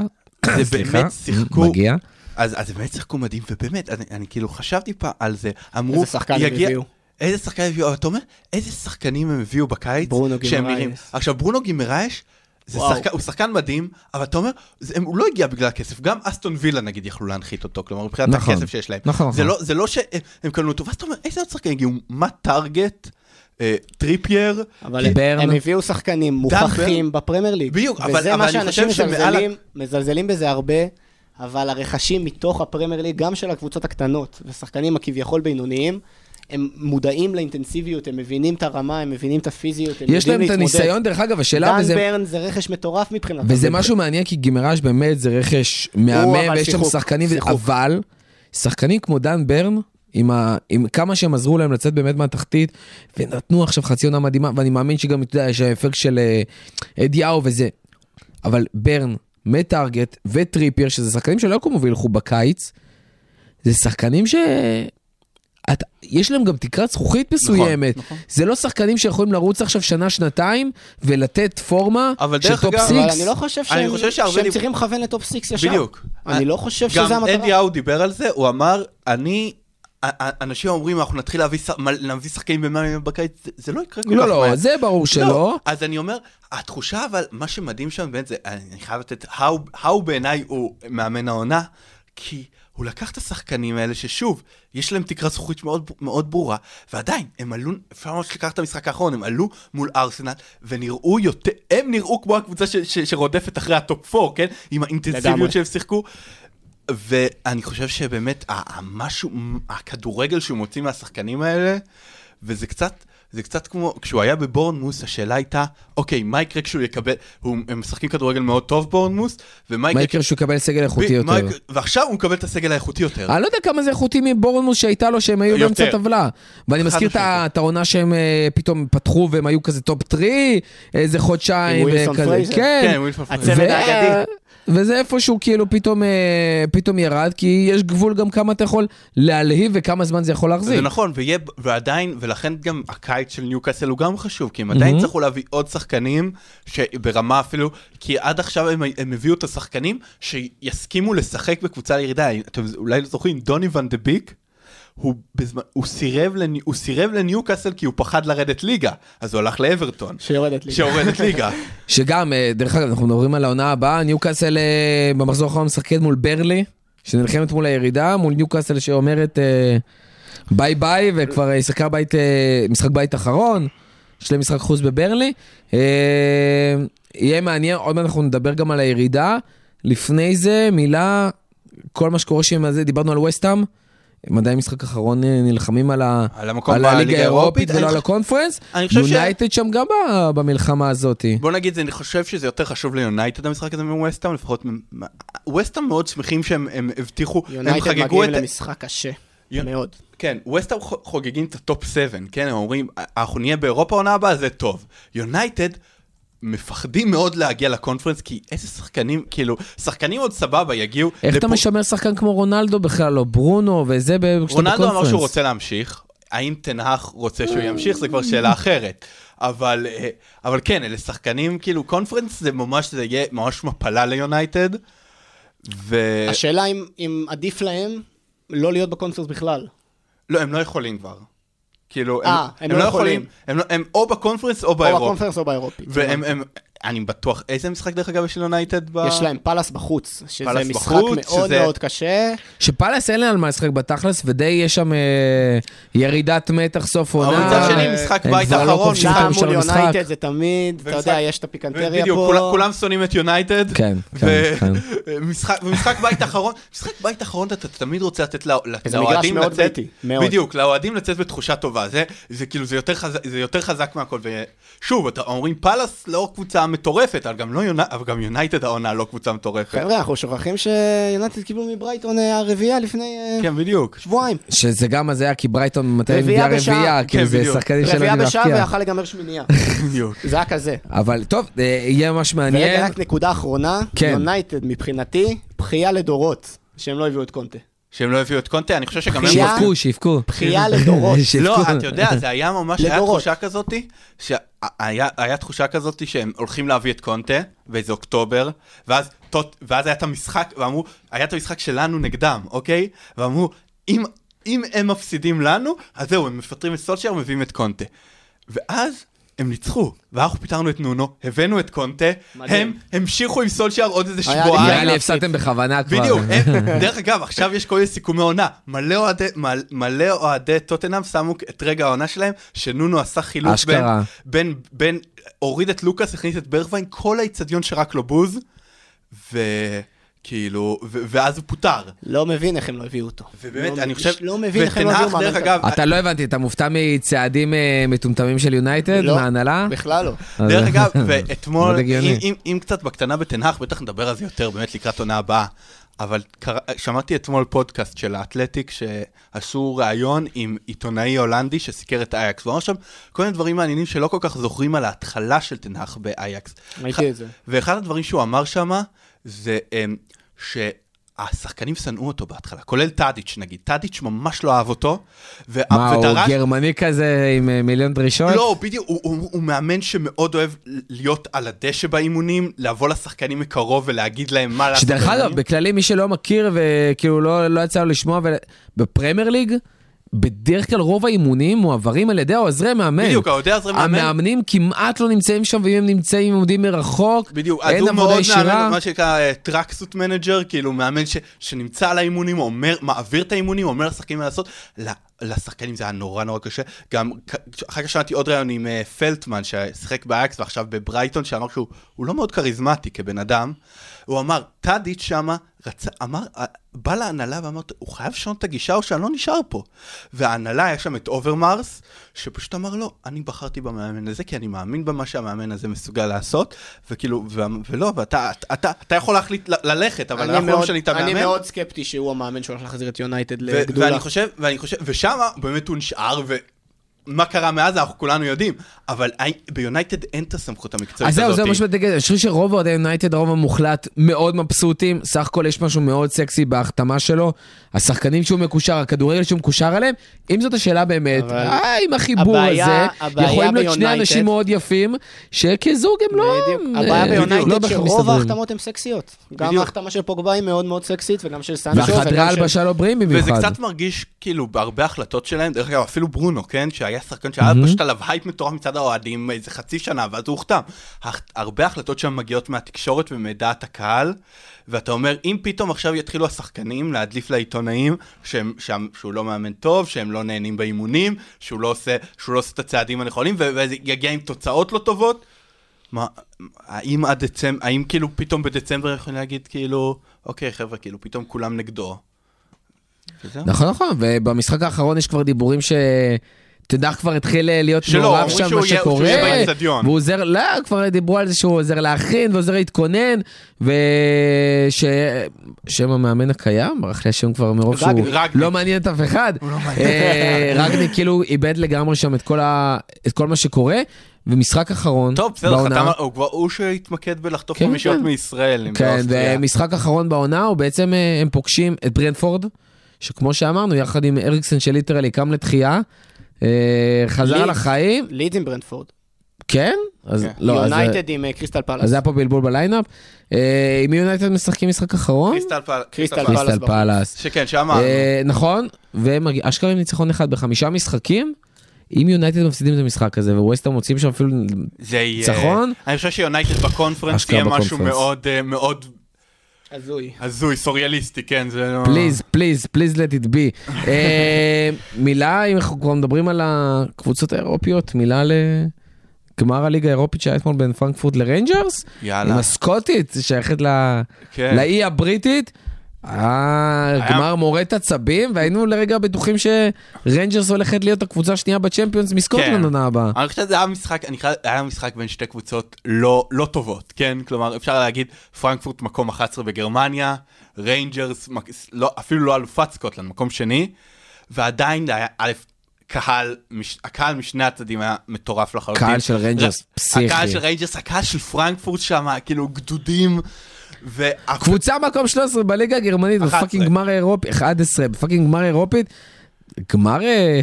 זה סליחה, באמת שיחקו, מגיע. אז, אז באמת שיחקו מדהים, ובאמת, אני, אני כאילו חשבתי פעם על זה, אמרו, איזה שחקן הם הביאו. איזה שחקן הם הביאו, אתה אומר, איזה שחקנים הם הביאו בקיץ, ברונו גימרייש. עכשיו ברונו גימרייש, זה. שחקן, הוא שחקן מדהים, אבל אתה אומר, זה, הם, הוא לא הגיע בגלל הכסף, גם אסטון וילה נגיד יכלו להנחית אותו, כלומר מבחינת נכון. הכסף שיש להם. נכון, זה, נכון. לא, זה לא שהם קנו אותו, ואז אתה אומר, איזה עוד שחקנים הגיעו, מה טארגט, אה, טריפייר, אבל כי הם, ברן- הם הביאו שחקנים מוכחים בפרמייר ליג. בדיוק, אבל- וזה אבל מה שאנשים חושב שמעל ה- מזלזלים, מזלזלים בזה הרבה, אבל הרכשים מתוך הפרמייר ליג, גם של הקבוצות הקטנות, ושחקנים הכביכול בינוניים, הם מודעים לאינטנסיביות, הם מבינים את הרמה, הם מבינים את הפיזיות, הם יש יודעים להם את להתמודד. הניסיון, דרך אגב, השאלה, דן וזה... ברן זה רכש מטורף מבחינתם. וזה משהו מעניין, כי גימראז' באמת זה רכש מהמם, ויש שם שחקנים, שיחוק. אבל שחקנים כמו דן ברן, עם, ה, עם כמה שהם עזרו להם לצאת באמת מהתחתית, ונתנו עכשיו חצי עונה מדהימה, ואני מאמין שגם, אתה יודע, יש האפקט של אה, אדי האו וזה. אבל ברן, מטארגט וטריפייר, שזה שחקנים שלא יקומו וילכו בקיץ, זה שחקנים ש... את, יש להם גם תקרת זכוכית מסוימת. נכון. זה לא שחקנים שיכולים לרוץ עכשיו שנה-שנתיים ולתת פורמה אבל של דרך top אגב- six. אבל אני לא חושב אני שהם, חושב שהרבה שהם דיב- צריכים לכוון ל top six ישר. בדיוק. אני לא חושב גם שזה המטרה. אדי האו דיבר על זה, הוא אמר, אני... אנשים אומרים, אנחנו נתחיל להביא שחקנים במאה מיליון בקיץ, זה- לא יקרה כל כך לא, לא, מהר. זה ברור שלא. אז אני אומר, התחושה אבל, מה שמדהים שם באמת זה, אני חייב לתת, האו בעיניי הוא מאמן העונה, כי הוא לקח את השחקנים האלה ששוב, יש להם תקרה זכוכית מאוד, מאוד ברורה, ועדיין, הם עלו, אפשר ממש לקחת את המשחק האחרון, הם עלו מול ארסנל, ונראו יותר, הם נראו כמו הקבוצה ש, ש, שרודפת אחרי ה top 4, כן? עם האינטנסיביות. שהם שיחקו. ואני חושב שבאמת, המשהו, הכדורגל שהוא מוציא מהשחקנים האלה, וזה קצת, זה קצת כמו, כשהוא היה בבורנמות', השאלה הייתה, אוקיי, מה יקרה כשהוא יקבל, הוא, הם משחקים כדורגל מאוד טוב בורנמות', ומה מה יקרה... יקרה שהוא יקבל סגל איכותי ב- מה יותר? יקרה- ועכשיו הוא מקבל את הסגל האיכותי יותר. אני לא יודע כמה זה איכותי מבורנמות' שהייתה לו שהם היו. באמצע הטבלה. ואני מזכיר את העונה שהם אה, פתאום פתחו והם היו כזה top three, איזה חודשיים. עם ווילסון. פרייזר. כן, כן. ווילסון הצוות פרייזר. וזה איפשהו כאילו פתאום, אה, פתאום ירד, כי יש גבול גם כמה אתה יכול להלהיב וכמה זמן זה יכול להחזיק. זה נכון, ויהיה, ועדיין, ולכן גם הקיץ של ניוקאסל הוא גם חשוב, כי הם עדיין מהמם. צריכו להביא עוד שחקנים, שברמה אפילו, כי עד עכשיו הם, הם הביאו את השחקנים שיסכימו לשחק בקבוצה לירידה. אתם אולי לא זוכרים, דוני ון דה ביק, הוא, בזמן, הוא, סירב לני, הוא סירב לניוקאסל כי הוא פחד לרדת ליגה, אז הוא הלך לאברטון. שיורדת לי. שיורדת ליגה. שגם, אה, דרך אגב, אנחנו מדברים על העונה הבאה, ניוקאסל אה, במחזור האחרון משחקת מול ברנלי, שנלחמת מול הירידה, מול ניוקאסל שאומרת אה, bye bye, וכבר אה, שיחקה בית, משחק בית אחרון, יש להם משחק חוץ בברנלי. יהיה מעניין, עוד מעט אנחנו נדבר גם על הירידה. לפני זה, מילה, כל מה שקורה שם דיברנו על ווסטהאם. עדיין משחק אחרון אה, נלחמים על, ה... על המקום על הליגה האירופית. ולא אני על הקונפרנס. אני חושב ש- יונייטד שם גם ב- במלחמה הזאת. בוא נגיד, אני חושב שזה יותר חשוב ליונייטד המשחק הזה מווסטהאם, לפחות ווסטהאם מאוד שמחים שהם הם הבטיחו, הם יונייטד חגגו מגיעים את... למשחק קשה. יונ- מאוד. כן, ווסטהאם ח- חוגגים את ה top 7, כן, הם אומרים, אנחנו נהיה באירופה עונה הבאה, זה טוב. יונייטד מפחדים מאוד להגיע לקונפרנס, כי איזה שחקנים, כאילו, שחקנים עוד סבבה, יגיעו. איך אתה לפו- משמר שחקן כמו רונלדו בכלל, או ברונו, וזה ב- כשאתה רונלדו אמר בקונפרנס? שהוא רוצה להמשיך, האם טן האח רוצה שהוא ימשיך, זה כבר שאלה אחרת. אבל, אה, אבל כן, אלה שחקנים, כאילו, קונפרנס זה ממש, זה יהיה ממש מפלה ליונייטד. ו... השאלה אם- אם עדיף להם לא להיות בקונפרנס בכלל. לא, הם לא יכולים כבר. כאילו, אה, הם לא יכולים. הם, לא- הם או בקונפרנס או או באירופה. בקונפרנס או באירופית. והם, הם, אני בטוח, איזה משחק דרך אגב יש ליונייטד? ב... יש להם פאלאס בחוץ, שזה פאלאס משחק בחוץ, מאוד שזה- מאוד קשה. שפאלאס אין לה על מה לשחק בתכלס, ודי יש שם אה, ירידת מתח סוף אבל עונה. מצד שני, משחק בית כבר לא שם מול. יונייטד זה תמיד, אתה ומשחק- יודע, יש את הפיקנטריה בדיוק, פה. כולם, כולם שונאים את יונייטד. כן, ו- כן, כן. משחק, ומשחק בית אחרון, משחק בית אחרון אתה תמיד רוצה לתת לא- לאוהדים מאוד לצאת. בדיוק, לאוהדים לצאת בתחושה טובה, זה, כאילו, זה יותר, חזק, מהכל, ושוב, אתה אומר פאלאס לא קבוצה מטורפת, אבל גם, לא יוני, אבל גם יונייטד העונה לא קבוצה מטורפת. חבר'ה, אנחנו שוכחים שיונייטד קיבלו מברייטון אה, הרביעייה לפני אה, כן, בדיוק. שבועיים. שזה גם הזיה, כי ברייטון מתי בשעה. רביעייה, כן, כאילו זה. שחקנים שלא רביעייה בשעה. ויכל להיגמר שמינייה. בדיוק. זה היה כזה. אבל טוב, אה, יהיה ממש ורגע, מעניין. רק נקודה אחרונה, כן. יונייטד מבחינתי, בכייה לדורות, שהם לא הביאו את קונטה. שהם לא הביאו את קונטה, אני חושב שגם הם... שיבכו, שיבכו. בכייה לדורות. לא, אתה יודע, זה היה ממש, היה לדורות. תחושה כזאתי, שהיה היה תחושה כזאתי שהם הולכים להביא את קונטה, באיזה אוקטובר, ואז, היה את המשחק, ואמרו, היה את המשחק שלנו נגדם, אוקיי? ואמרו, אם, אם הם מפסידים לנו, אז זהו, הם מפטרים את סולשייר, מביאים את קונטה. ואז הם ניצחו, ואנחנו פיטרנו את נונו, הבאנו את קונטה. הם המשיכו עם סולשייר עוד איזה שבועיים. נראה לי. הפסדתם בכוונה כבר. בדיוק, הם- דרך אגב, עכשיו יש כל מיני סיכומי עונה. מלא אוהדי, טוטנאם שמו את רגע העונה שלהם, שנונו עשה חילוף בין, אשכרה. בין, בין, הוריד את לוקאס, הכניס את ברגווין, כל האיצטדיון שרק לו בוז, וכאילו, ו- ואז הוא פוטר. לא מבין איך הם לא הביאו אותו. ובאמת, לא אני חושב, לא מבין איך הם לא הביאו ותנח, דרך אגב, אתה לא הבנתי, אתה מופתע מצעדים אה, מטומטמים של יונייטד, לא, מההנהלה? בכלל לא. דרך אגב, ואתמול. אם, קצת בקטנה בתנח, בטח נדבר על זה יותר באמת לקראת עונה הבאה. אבל קרא, שמעתי אתמול פודקאסט של האתלטיק שעשו ראיון עם עיתונאי הולנדי שסיקר את אייקס. והוא אמר שם כל מיני דברים מעניינים שלא כל כך זוכרים על ההתחלה של תנח באייקס. ראיתי את זה. ואחד הדברים שהוא אמר שם זה um, שהשחקנים שנאו אותו בהתחלה, כולל טאדיץ' נגיד. טאדיץ' ממש לא אהב אותו. ו- מה, הוא ודרש- גרמני כזה עם אה, מיליון דרישות? לא, בדיוק, הוא, הוא, הוא מאמן שמאוד אוהב להיות על הדשא באימונים, לבוא לשחקנים מקרוב ולהגיד להם מה לעשות. שדרך אגב. בכללי מי שלא מכיר וכאילו לא, לא יצא לו לשמוע, ול- בפרמייר ליג, בדרך כלל רוב האימונים מועברים על ידי העוזרי מאמן. בדיוק, העוזרי עוזרי מאמן. המאמנים כמעט לא נמצאים שם, ואם הם נמצאים, הם עומדים מרחוק. בדיוק, אז אין הוא עבודה מאוד ישירה. מאמן, מה שנקרא tracksuit manager, כאילו מאמן ש, שנמצא על האימונים, אומר, מעביר את האימונים, אומר לשחקנים מה לעשות. לשחקנים זה היה נורא נורא קשה. גם אחר כך שמעתי עוד ראיון עם אה, פלטמן, ששיחק באייקס ועכשיו בברייטון, שאמר שהוא הוא לא מאוד כריזמטי כבן אדם. הוא אמר, טאדיץ' שמה, רצה, אמר, אה, בא להנהלה ואמר, הוא חייב לשנות את הגישה או שאני לא נשאר פה. וההנהלה, היה שם את אוברמרס, שפשוט אמר, לא, אני בחרתי במאמן הזה, כי אני מאמין במה שהמאמן הזה מסוגל לעשות, וכאילו, ו- ולא, ואתה אתה, אתה יכול להחליט ל- ללכת, אבל אנחנו לא משנים את המאמן. אני מאוד סקפטי שהוא המאמן שהולך להחזיר את יונייטד לגדולה. ואני חושב, ואני חושב, ושמה באמת הוא נשאר, ו... מה קרה מאז אנחנו כולנו יודעים, אבל ביונייטד אין את הסמכות המקצועית אז זהו, הזאת. זה מה שבאתי להגיד, אני חושב שרוב אוהדי יונייטד, הרוב המוחלט, מאוד מבסוטים, סך הכל יש משהו מאוד סקסי בהחתמה שלו, השחקנים שהוא מקושר, הכדורגל שהוא מקושר אליהם, אם זאת השאלה באמת, אבל- אה, עם החיבור הבעיה- הזה, הבעיה יכולים להיות שני אנשים מאוד יפים, שכזוג הם לא... בדיוק. אה, הבעיה לא ביונייטד בהכרח שרוב. ההחתמות הן סקסיות. גם. ההחתמה של פוגבה היא מאוד מאוד סקסית, וגם של סנצ'ו, והחדרי של... הלבשה לא בריא וזה במיוחד. קצת מרגיש כאילו בהרבה החלטות שלהם, דרך אגב אפילו ברונו, כן, שהיה שחקן שהיה פשוט עליו הייפ מטורף מצד האוהדים איזה חצי שנה ואז הוא הוחתם. הח- הרבה החלטות שם מגיעות מהתקשורת ומדעת הקהל, ואתה אומר אם פתאום עכשיו יתחילו השחקנים להדליף לעיתונאים שהם, שהם, שהוא לא מאמן טוב, שהם לא נהנים באימונים, שהוא לא עושה, שהוא לא עושה את הצעדים הנכונים ו- וזה יגיע עם תוצאות לא טובות. מה, האם עד דצמבר, האם כאילו פתאום בדצמבר יכולים להגיד כאילו, אוקיי חבר'ה, כאילו פתאום כולם נגדו. נכון, נכון, ובמשחק האחרון יש כבר דיבורים ש... תדע כבר התחיל להיות שלא, מעורב שם מה שקורה. והוא עוזר, לא, כבר דיברו על זה שהוא עוזר להכין ועוזר להתכונן, ושם המאמן הקיים, ברח לי השם כבר מרוב שהוא. לא מעניין את אף אחד, אה, רגניק כאילו איבד לגמרי שם את כל ה- את כל מה שקורה, ומשחק אחרון טוב, בסדר, בעונה, חתם, הוא כבר, הוא שהתמקד בלחטוף כן, חמישיות כן. מישראל. כן, באוסטריה. ומשחק אחרון בעונה, הוא בעצם, אה, הם פוגשים את ברנפורד, שכמו שאמרנו, יחד עם אריקסן ש literally קם לתחייה, אה, חזר לידס. לחיים, לידס עם ברנדפורד. כן? אז כן. לא, אז, יונייטד עם אה, קריסטל אז פלאס. היה פה בלבול ב lineup. אה, עם מי יונייטד משחקים משחק אחרון? קריסטל פל- קריסטל פלאס. פלאס. שכן, שם... אה, נכון, והם מגיע- אשכרה עם ניצחון אחד בחמישה משחקים. אם יונייטד מפסידים את המשחק הזה, ווסטהאם מוצאים שם אפילו זה. ניצחון? אני חושב שיונייטד בקונפרנס יהיה משהו אה, מאוד הזוי. הזוי, סוריאליסטי, כן, זה לא... פליז, פליז, פליז let it be. אה, מילה, אם אנחנו כבר מדברים על הקבוצות האירופיות, מילה לגמר הליגה האירופית שהיה אתמול בין פרנקפורט לריינג'רס, עם יאללה. הסקוטית, שייכת ל- כן. לאי הבריטי. היה גמר מורט עצבים, והיינו לרגע בטוחים שריינג'רס הולכת להיות הקבוצה השנייה בצ'מפיונס מסקוטלנד כן. עונה הבאה. אני חושב שזה היה משחק, אני חייב, היה משחק בין שתי קבוצות לא, לא טובות, כן? כלומר, אפשר להגיד, פרנקפורט מקום 11 בגרמניה, ריינג'רס, לא, אפילו לא אלופת סקוטלנד, מקום שני, ועדיין היה, א', קהל, מש, הקהל משני הצדדים היה מטורף לחלוטין. קהל של ריינג'רס פסיכי. הקהל של ריינג'רס, הקהל של פרנקפורט שם, כאילו גדודים. קבוצה מקום 13 בליגה הגרמנית, 11. ב fucking גמר אירופי, 11, ב fucking גמר אירופית. גמר אה,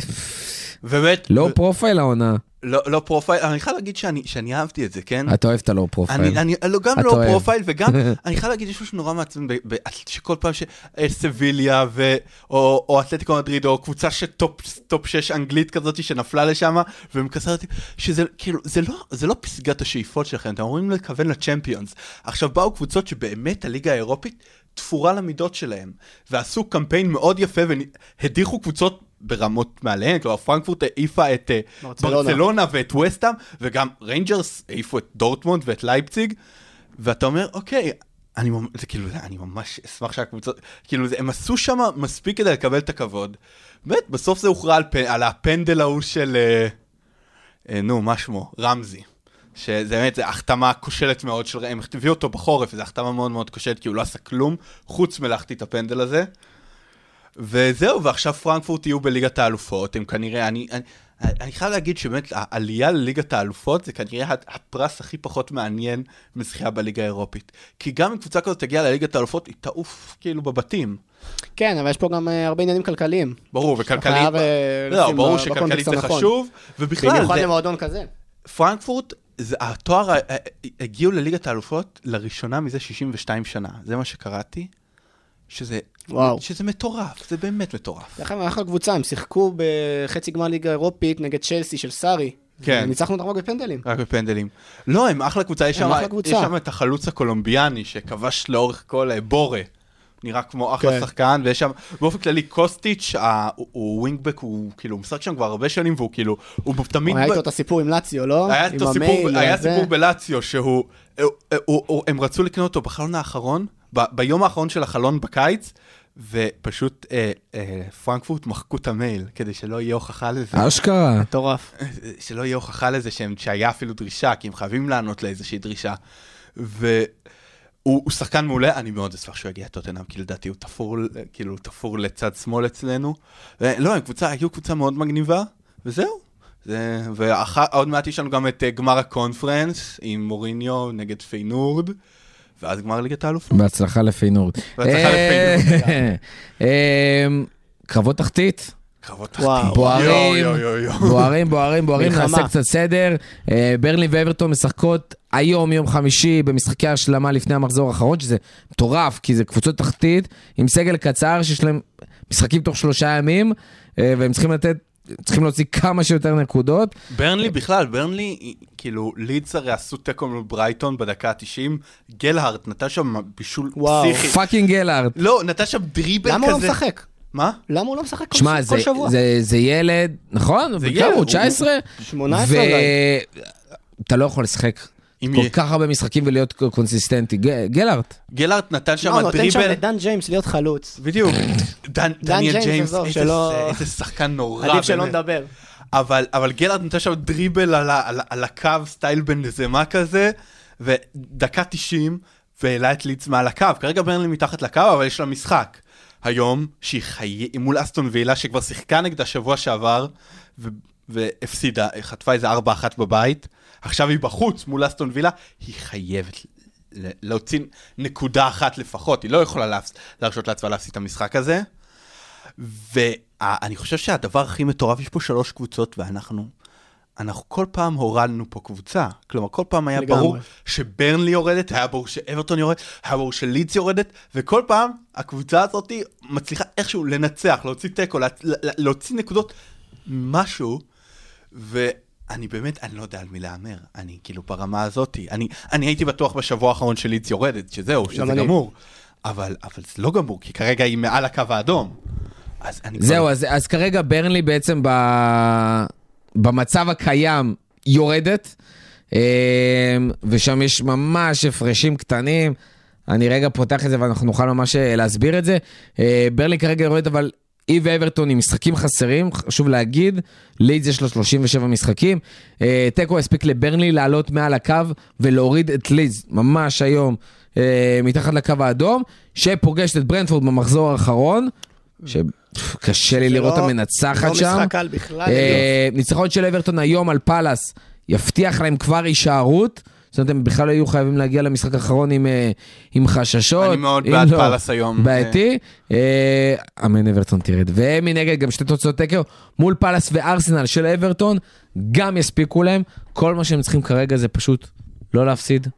באמת, low profile העונה. לא, low profile, אני חייב להגיד שאני, שאני אהבתי את זה, כן? אתה אוהב את ה low profile. אני, אני לא, גם לא אוהב. profile וגם, אני חייב להגיד, יש משהו נורא מעצבן, שכל פעם שסביליה ו... או, או אתלטיקו מדריד, או קבוצה ש top top 6 אנגלית כזאת שנפלה לשם, ומקסרת, שזה כאילו, זה לא, זה לא פסגת השאיפות שלכם, אתם אמורים לכוון לצ'מפיונס. עכשיו באו קבוצות שבאמת הליגה האירופית תפורה למידות שלהם, ועשו קמפיין מאוד יפה והדיחו קבוצות ברמות מעליהן, כלומר פרנקפורט העיפה את אה, ברצלונה. ברצלונה ואת ווסטהאם, וגם ריינג'רס העיפו את דורטמונד ואת לייפציג, ואתה אומר, אוקיי, אני, זה כאילו, אני ממש אשמח שהקבוצות, כאילו, זה, הם עשו שם מספיק כדי לקבל את הכבוד. באמת, בסוף זה הוכרע על, פ- על הפנדל ההוא של, אה, אה, נו, מה שמו? רמזי. שזה באמת, זה החתמה כושלת מאוד של, הם הביאו אותו בחורף, וזו החתמה מאוד מאוד כושלת, כי הוא לא עשה כלום, חוץ מלהחטיא את הפנדל הזה. וזהו, ועכשיו פרנקפורט יהיו בליגת האלופות, הם כנראה, אני, אני, אני חייב להגיד שבאמת העלייה לליגת האלופות זה כנראה הפרס הכי פחות מעניין מזכייה בליגה האירופית. כי גם אם קבוצה כזאת תגיע לליגת האלופות, היא תעוף כאילו בבתים. כן, אבל יש פה גם אה, הרבה עניינים כלכליים. ברור, וכלכלית, חייב, אה, לא, ברור שכלכלית זה הנכון. חשוב, ובכלל, במיוחד זה, למועדון כזה. פרנקפורט, זה, התואר, הגיעו לליגת האלופות לראשונה מזה 62 שנה, זה מה שקראתי, שזה, וואו. שזה מטורף, זה באמת מטורף. דרך אגב, אחלה קבוצה, הם שיחקו בחצי גמר ליגה אירופית נגד צ'לסי של סארי. כן. ניצחנו אותם רק בפנדלים. רק בפנדלים. לא, הם אחלה קבוצה, יש שם, את החלוץ הקולומביאני שכבש לאורך כל אה, בורה. נראה כמו אחלה כן. שחקן, ויש שם, באופן כללי, קוסטיץ', ה- הוא- הוא ווינגבק, הוא כאילו משחק שם כבר הרבה שנים, והוא כאילו, הוא תמיד... היה ב- איתו את הסיפור עם לאציו, לא? היה הסיפור, המייל, היה. סיפור בלציו שהוא, הוא- הוא- הוא- הם רצו לקנות אותו בחלון האחרון, ב- ביום האחרון של החלון בקיץ, ופשוט אה, אה, פרנקפורט מחקו את המייל, כדי שלא יהיה הוכחה לזה. אשכרה. מטורף. שלא יהיה הוכחה לזה שהם, שהיה אפילו דרישה, כי הם חייבים לענות לאיזושהי דרישה. והוא הוא שחקן מעולה, אני מאוד אשמח שהוא יגיע לטוטנאם, כי לדעתי הוא תפור, כאילו, הוא תפור לצד שמאל אצלנו. לא, הם קבוצה, היו קבוצה מאוד מגניבה, וזהו. זה, ועוד מעט יש לנו גם את אה, גמר הקונפרנס עם מוריניו נגד פיינורד, ואז גמר ליגת האלופות. בהצלחה לפיינורד. בהצלחה לפיינורד. אה, אה, קרבות תחתית. קרבות. תחתית. בוערים. בוערים, בוערים, בוערים. נעשה קצת סדר. אה, ברלי ואברטון משחקות היום, יום חמישי, במשחקי השלמה לפני המחזור האחרון, שזה מטורף, כי זה קבוצות תחתית עם סגל קצר שיש להם משחקים תוך שלושה ימים, אה, והם צריכים לתת, צריכים להוציא כמה שיותר נקודות. ברנלי בכלל, ברנלי, כאילו, לידס הרי עשו תיקו מול ברייטון בדקה ה-90, גלהארט נתן שם בישול וואו. פסיכי. פאקינג גלארד. לא, נתן שם דריבל כזה. למה הוא לא משחק? מה? למה הוא לא משחק כל שמע, זה, שבוע? זה, זה ילד, נכון? זה ילד, הוא? הוא- 19? 18 אולי. ואתה לא יכול לשחק כל י- כך הרבה משחקים ולהיות consistent. ג- גלהארדט. גלהארדט נתן שם לא, הוא נותן שם דריבל. לדן ג'יימס להיות חלוץ. בדיוק. דן- דניאל ג'יימס, איזה שלא- שחקן נורא. עדיף שלא. נדבר. אבל, אבל גלהארדט נתן שם דריבל על, ה, על, על הקו, סטייל בנזמה כזה, ודקה 90, והעלה את לידס מעל הקו. כרגע ברנלי מתחת לקו, אבל יש לה משחק. היום, שהיא חי... מול אסטון וילה, שכבר שיחקה נגדה שבוע שעבר, ו... והפסידה, חטפה איזה 4-1 בבית. עכשיו היא בחוץ מול אסטון וילה, היא חייבת להוציא נקודה אחת לפחות, היא לא יכולה להפס... להרשות לעצמה להפסיד את המשחק הזה. ואני חושב שהדבר הכי מטורף, יש פה שלוש קבוצות ואנחנו, אנחנו כל פעם הורדנו פה קבוצה. כלומר, כל פעם היה לגמרי. ברור שברנלי יורדת, היה ברור שאברטון יורדת, היה ברור שלידס יורדת, וכל פעם הקבוצה הזאת מצליחה איכשהו לנצח, להוציא תיקו, לה, לה, להוציא נקודות, משהו, ואני באמת, אני לא יודע על מי להמר. אני כאילו ברמה הזאת, אני, אני הייתי בטוח בשבוע האחרון שלידס יורדת, שזהו, שזה אני. גמור. אבל, אבל זה לא גמור, כי כרגע היא מעל הקו האדום. אז אני כבר- זהו, אז, אז כרגע ברנלי בעצם ב... במצב הקיים יורדת, אה, ושם יש ממש הפרשים קטנים. אני רגע פותח את זה ואנחנו נוכל ממש אה, להסביר את זה. אה, ברנלי כרגע יורדת, אבל היא ואברטון עם משחקים חסרים, חשוב להגיד, לידס יש לו 37 משחקים. אה, תיקו הספיק לברנלי לעלות מעל הקו ולהוריד את לידס ממש היום אה, מתחת לקו האדום, שפוגשת את ברנפורד במחזור האחרון. שקשה לי זה לראות לא- אותה מנצחת לא שם. משחק קל בכלל. אה, ניצחון של אברטון היום על פאלאס יבטיח להם כבר הישארות. זאת אומרת, הם בכלל לא יהיו חייבים להגיע למשחק האחרון עם, אה, עם חששות. אני מאוד בעד לא, פאלאס היום. בעייתי. אה, אמן אברטון תרד. ומנגד גם שתי תוצאות תיקו מול פאלאס וארסנל של אברטון, גם יספיקו להם. כל מה שהם צריכים כרגע זה פשוט לא להפסיד.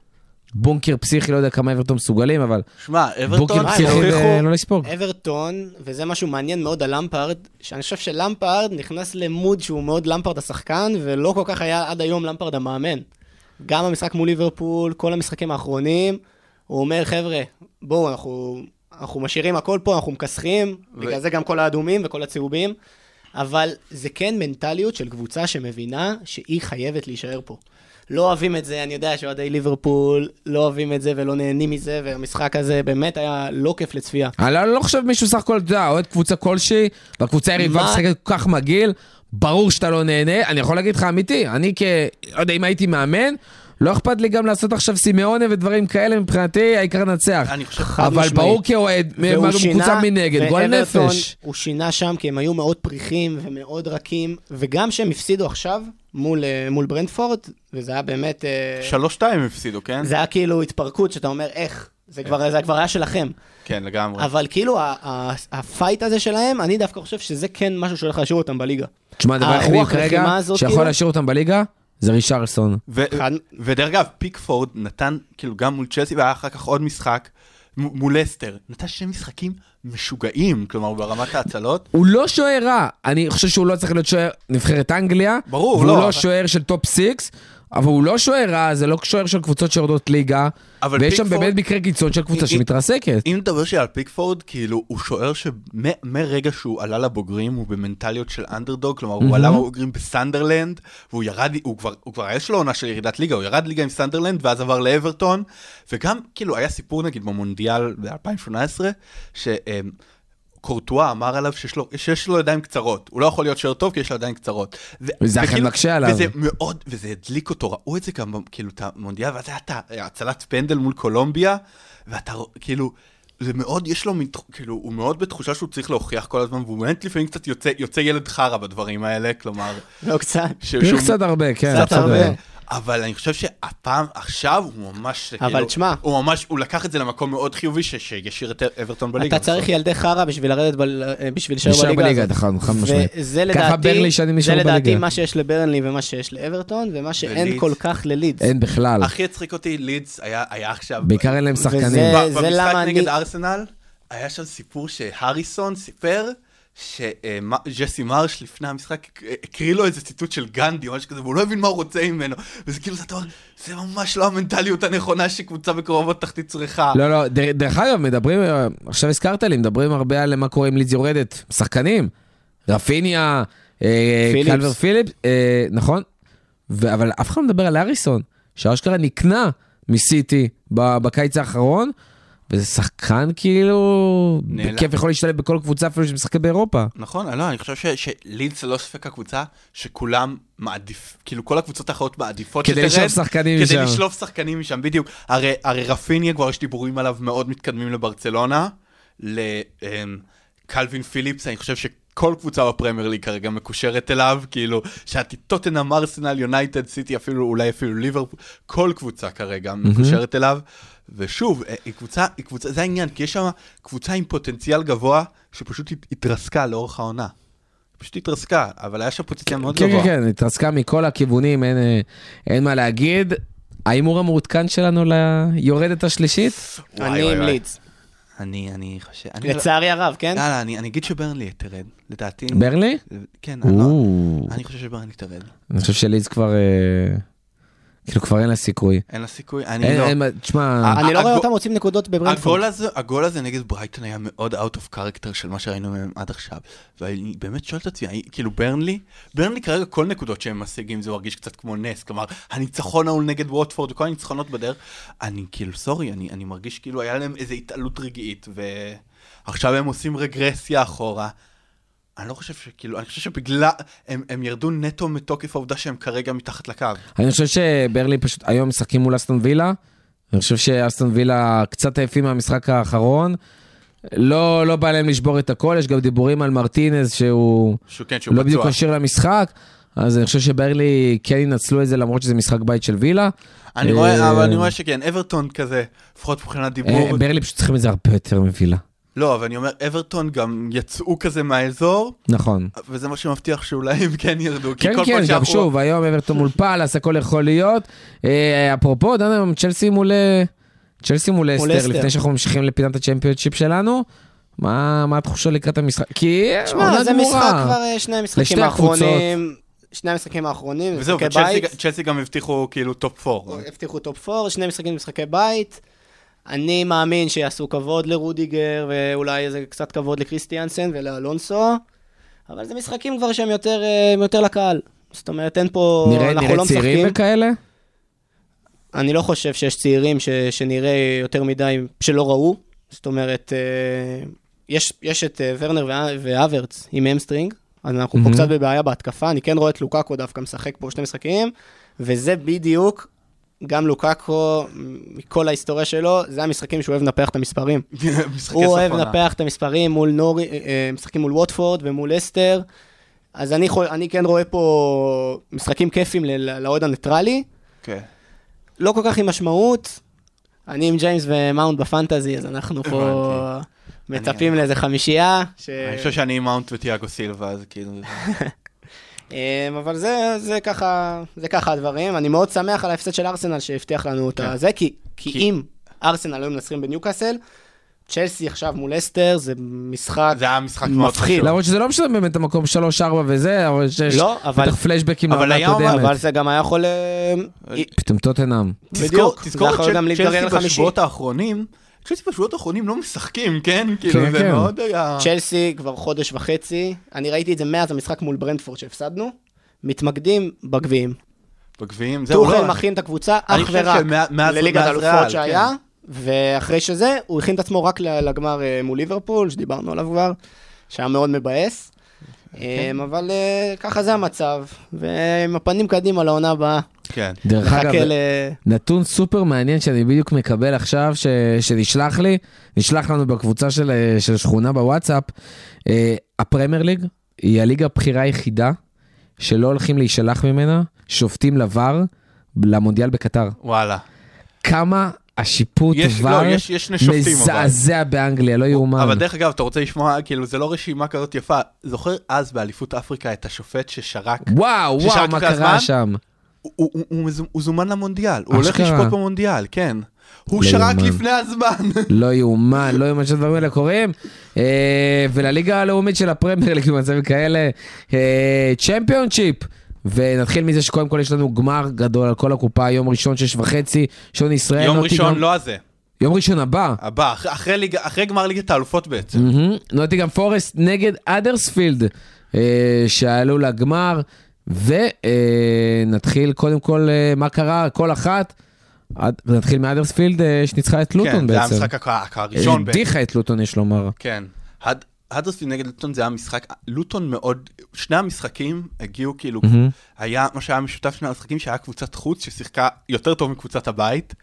בונקר פסיכי, לא יודע כמה אברטון מסוגלים, אבל שמע, בונקר אברטון, מה, פסיכי הם זה לא לספוג. אברטון, וזה משהו מעניין מאוד על למפארד, שאני חושב שלמפארד נכנס למוד שהוא מאוד למפארד השחקן, ולא כל כך היה עד היום למפארד המאמן. גם המשחק מול ליברפול, כל המשחקים האחרונים, הוא אומר, חבר'ה, בואו, אנחנו, אנחנו משאירים הכל פה, אנחנו מכסחים, ו- בגלל זה גם כל האדומים וכל הצהובים, אבל זה כן מנטליות של קבוצה שמבינה שהיא חייבת להישאר פה. לא אוהבים את זה, אני יודע שאוהדי ליברפול לא אוהבים את זה ולא נהנים מזה, והמשחק הזה באמת היה לא כיף לצפייה. אני לא, לא חושב מישהו סך הכל, אתה יודע, אוהד קבוצה כלשהי, והקבוצה היריבה? משחקת כל כך מגעיל, ברור שאתה לא נהנה. אני יכול להגיד לך אמיתי, אני כ... לא יודע, אם הייתי מאמן, לא אכפת לי גם לעשות עכשיו סימאונה ודברים כאלה, מבחינתי העיקר לנצח. אני חושב... חד אבל משמעית. ברור כאוהד, קבוצה מנגד, גועל נפש. הוא שינה שם כי הם היו מאוד פריחים ומאוד רכים, וגם שהם הפסידו עכשיו מול, אה, מול ברנדפורד, וזה היה באמת... אה, שלוש שתיים הם הפסידו, כן? זה היה כאילו התפרקות, שאתה אומר, איך? זה כבר, זה כבר היה שלכם. כן, לגמרי. אבל כאילו, ה fight הזה שלהם, אני דווקא חושב שזה כן משהו שהולך להשאיר אותם בליגה. תשמע, הדבר היחידי כרגע, שיכול כאילו- להשאיר אותם בליגה, זה אחד- ודרך אגב, פיקפורד נתן, כאילו, גם מול צ'לסי, והיה אחר כך עוד משחק, מול לסטר. נתן שני משחקים משוגעים, כלומר, ברמת ההצלות. הוא לא שוער רע, אני חושב שהוא לא צריך להיות שוער נבחרת אנגליה. ברור, והוא לא, לא אבל- שוער של top six, אבל הוא לא שוער רע, זה לא שוער של קבוצות שיורדות ליגה. ויש שם באמת מקרה קיצון של קבוצה שמתרסקת. אם נדבר שנייה על פיקפורד, כאילו, הוא שוער שמרגע שהוא עלה לבוגרים, הוא במנטליות של אנדרדוג, כלומר, הוא עלה לבוגרים בסנדרלנד, והוא ירד, הוא כבר, הוא כבר, יש לו עונה של ירידת ליגה, הוא ירד ליגה עם סנדרלנד, ואז עבר לאברטון, וגם, כאילו, היה סיפור, נגיד, במונדיאל ב-2018, ש... אמ, קורטואה אמר עליו שיש לו, שיש לו ידיים קצרות, הוא לא יכול להיות שוער טוב כי יש לו ידיים קצרות. ו- וזה אכן מקשה עליו. וזה מאוד, וזה הדליק אותו, ראו את זה גם, כאילו, את המונדיאל, ואז היה את ההצלת פנדל מול קולומביה, ואתה כאילו, זה מאוד, יש לו, כאילו, הוא מאוד בתחושה שהוא צריך להוכיח כל הזמן, והוא באמת לפעמים קצת יוצא, יוצא ילד חרא בדברים האלה, כלומר, לא קצת. שהוא- קצת הרבה, כן. קצת הרבה. אבל אני חושב שהפעם, עכשיו, הוא ממש, אבל כאילו, תשמע. הוא ממש, הוא לקח את זה למקום מאוד חיובי, ש- שישאיר את אברטון בליגה. אתה צריך ילדי חרא בשביל לרדת, בל- אה, בשביל להישאר נשאר בליגה בליגה, הזאת. נכון, חד משמעית. וזה לדעתי, זה לדעתי בליגה. מה שיש לברנלי ומה שיש לאברטון, ומה שאין. כל כך ללידס. אין בכלל. הכי הצחיק אותי, לידס היה, היה עכשיו... בעיקר אין להם שחקנים. וזה- במשחק נגד אני- ארסנל, היה שם סיפור שהריסון סיפר שג'סי מרש לפני המשחק הקריא לו איזה ציטוט של גנדי או משהו כזה, והוא לא הבין מה הוא רוצה ממנו. וזה כאילו, אתה אומר, זה ממש לא המנטליות הנכונה שקבוצה בקרבות תחתית צריכה. לא, לא, דר- דרך אגב, מדברים, עכשיו הזכרת לי, מדברים הרבה על מה קורה אם לידס יורדת. שחקנים, רפיניה, אה, פיליפס. קלבר פיליפ, אה, נכון? אבל אף אחד לא מדבר על אריסון, שאשכרה נקנה מסיטי בקיץ האחרון, וזה שחקן כאילו. בכיף יכול להשתלב בכל קבוצה אפילו שמשחקת באירופה. נכון, לא, אני חושב ש- שלידס זה לא ספק הקבוצה שכולם מעדיף, כאילו כל הקבוצות האחרות מעדיפות כדי לשלוף שחקנים כדי משם. לשלוף שחקנים משם, בדיוק. הרי, הרי רפיניה כבר יש דיבורים עליו מאוד מתקדמים לברצלונה, לקלווין פיליפס, אני חושב שכל קבוצה בפרמייר ליג כרגע מקושרת אליו, כאילו, שאתי טוטנאם, ארסנל, יונייטד, סיטי, אפילו, אולי אפילו ליברפול, כל קבוצה כרגע מקושרת אליו. ושוב, אה, היא קבוצה, היא קבוצה, זה העניין, כי יש שם קבוצה עם פוטנציאל גבוה, שפשוט הת- התרסקה לאורך העונה. פשוט התרסקה, אבל היה שם פוטנציאל מאוד כן, גבוה. כן, כן, התרסקה מכל הכיוונים, אין, אה, אין מה להגיד. ההימור המעודכן שלנו ליורדת השלישית? וואי, אני. לידס. אני, אני חושב... אני לא- לצערי הרב, כן? יאללה, אני, אני אגיד שברנלי תרד, לדעתי. ברלי? כן, אני, לא, אני חושב שברנלי תרד. אני חושב שלידס כבר, אה, כאילו כבר אין לה סיכוי. אין לה סיכוי, אני אין, לא. אין, תשמע, אני לא רואה אותם מוצאים נקודות. הזה, הגול הזה נגד ברייטון היה מאוד out of character של מה שראינו מהם עד עכשיו. ואני באמת שואל את עצמי, כאילו ברנלי, ברנלי כרגע כל נקודות שהם משיגים זה מרגיש קצת כמו נס, כלומר, הניצחון ההוא נגד ווטפורד וכל הניצחונות בדרך, אני כאילו, סורי, אני, אני מרגיש כאילו היה להם איזו התעלות רגעית, ועכשיו הם עושים רגרסיה אחורה. אני לא חושב שכאילו, אני חושב שבגלל, הם, הם ירדו נטו מתוקף העובדה שהם כרגע מתחת לקו. אני חושב שברלי פשוט היום משחקים מול אסטון וילה. אני חושב שאסטון וילה קצת עייפים מהמשחק האחרון. לא, לא בא להם לשבור את הכל, יש גם דיבורים על מרטינז שהוא שהוא כן, שהוא לא. בדיוק כשיר למשחק. אז אני חושב שברלי כן ינצלו את זה למרות שזה משחק בית של וילה. אני אה, רואה, אבל אני רואה שכן, אברטון כזה, לפחות מבחינת דיבור, אה, ברלי פשוט צריכים את זה הרבה יותר מווילה. לא, אבל אני אומר, אברטון גם יצאו כזה מהאזור, נכון. וזה מה שמבטיח שאולי הם כן ירדו. כן, כן, גם שאנחנו- שוב, היום אברטון מול פאלאס, הכל יכול להיות. אה, אפרופו, יודע, צ'לסי מול... אה, צ'לסי מול לסטר. לפני שאנחנו ממשיכים לפינת הצ'מפיונשיפ שלנו. מה מה התחושה לקראת המשחק? כי שמע, עונה זה גמורה. משחק כבר אה, שני המשחקים. האחרונים. שני המשחקים האחרונים, וזהו, משחקי בית. צ'לסי גם הבטיחו כאילו top 4. הבטיחו top 4, שני משחקים משחקי בית. אני מאמין שיעשו כבוד לרודיגר, ואולי איזה קצת כבוד לקריסטיאנסן ולאלונסו, אבל זה משחקים כבר שהם יותר, אה, יותר לקהל. זאת אומרת, אין פה... נראה אנחנו נראה לא צעירים משחקים. וכאלה? אני לא חושב שיש צעירים ש, שנראה יותר מדי, שלא ראו. זאת אומרת, אה, יש, יש את אה, ורנר וה- והאברץ עם hamstring, אז אנחנו פה מהמם. קצת בבעיה בהתקפה. אני כן רואה את לוקאקו דווקא משחק פה שני משחקים, וזה בדיוק, גם לוקאקו, מכל ההיסטוריה שלו, זה המשחקים שהוא אוהב לנפח את המספרים. הוא אוהב עונה. לנפח את המספרים מול נוריץ', אה, אה, משחקים מול ווטפורד ומול לסטר. אז אני, חו- אני כן רואה פה משחקים כיפים לאוהד הניטרלי. כן. לא כל כך עם משמעות. אני עם ג'יימס ומאונט ב fantasy, אז אנחנו פה. מצפים לאיזה חמישייה. אני חושב שאני עם מאונט וטיאגו סילבה, אז כאילו... אמ, אבל זה, זה, ככה, זה ככה הדברים. אני מאוד שמח על ההפסד של ארסנל שהבטיח לנו את כן. זה, כי, כי כי- אם ארסנל היו מנצחים בניוקאסל, צ'לסי עכשיו מול אסטר, זה משחק זה היה משחק מאוד מפחיד. חשוב. למרות שזה לא משנה באמת המקום 3-4 וזה, אבל יש לא, אבל- בטח פלשבקים אבל לעונה הקודמת. אבל זה גם היה יכול... אה, פתאום טוטנאם. תזכור- בדיוק, תזכור את להתגרר צ'לסי. בשבועות האחרונים, צ'לסי בשבועות האחרונים לא משחקים, כן? כאילו כן, זה כן. מאוד היה... צ'לסי כבר חודש וחצי, אני ראיתי את זה מאז המשחק מול ברנדפורד שהפסדנו, מתמקדים בגביעים. בגביעים, זהו, טוחל לא. מכין את הקבוצה אך חושב ורק לליגת ריאל, שהיה, כן. ואחרי שזה, הוא הכין את עצמו רק לגמר אה, מול ליברפול, שדיברנו עליו כבר, שהיה מאוד מבאס. אה, אבל אה, ככה זה המצב, ועם הפנים קדימה לעונה הבאה. כן. דרך אגב, מחכה ל... נתון סופר מעניין שאני בדיוק מקבל עכשיו, ש... שנשלח לי, נשלח לנו בקבוצה של, של שכונה בוואטסאפ. אה, הפרמייר ליג היא הליגה הבכירה היחידה שלא הולכים להישלח ממנה שופטים לבר למונדיאל בקטר. וואלה. כמה השיפוט יש- ור לא, יש- יש שופטים, אבל. מזעזע באנגליה, לא יאומן. אבל דרך אגב, אתה רוצה לשמוע, כאילו, זה לא רשימה כזאת יפה. זוכר אז באליפות אפריקה את השופט ששרק? וואו, ששרק וואו, מה קרה? שם? הוא- הוא- הוא- הוא זומן למונדיאל. הוא הולך. לשפוט במונדיאל, כן. הוא לא שרק. לפני הזמן. לא יאומן, לא יאומן שהדברים האלה קורים. אה, ולליגה הלאומית של הפרמייר ליג במצבים כאלה, צ'מפיונצ'יפ. ונתחיל מזה שקודם כל יש לנו גמר גדול על כל הקופה, יום ראשון שש וחצי, שעון ישראל. יום ראשון, לא הזה. יום ראשון הבא. הבא, אחרי- אחרי ליגה- אחרי גמר ליגת האלופות בעצם. מהמם. נוטיגרם פורסט נגד אדרספילד, אה, שעלו לגמר. ונתחיל קודם כל אה, מה קרה, כל אחת. עד- נתחיל מאדרספילד אה, שניצחה את לוטון כן, זה היה בעצם. המשחק הראשון בעצם. הדיחה את לוטון יש לומר. כן. הדרספילד נגד לוטון זה היה משחק, לוטון מאוד, שני המשחקים הגיעו כאילו, מהמם. היה, מה שהיה משותף שני המשחקים שהיה קבוצת חוץ ששיחקה יותר טוב מקבוצת הבית,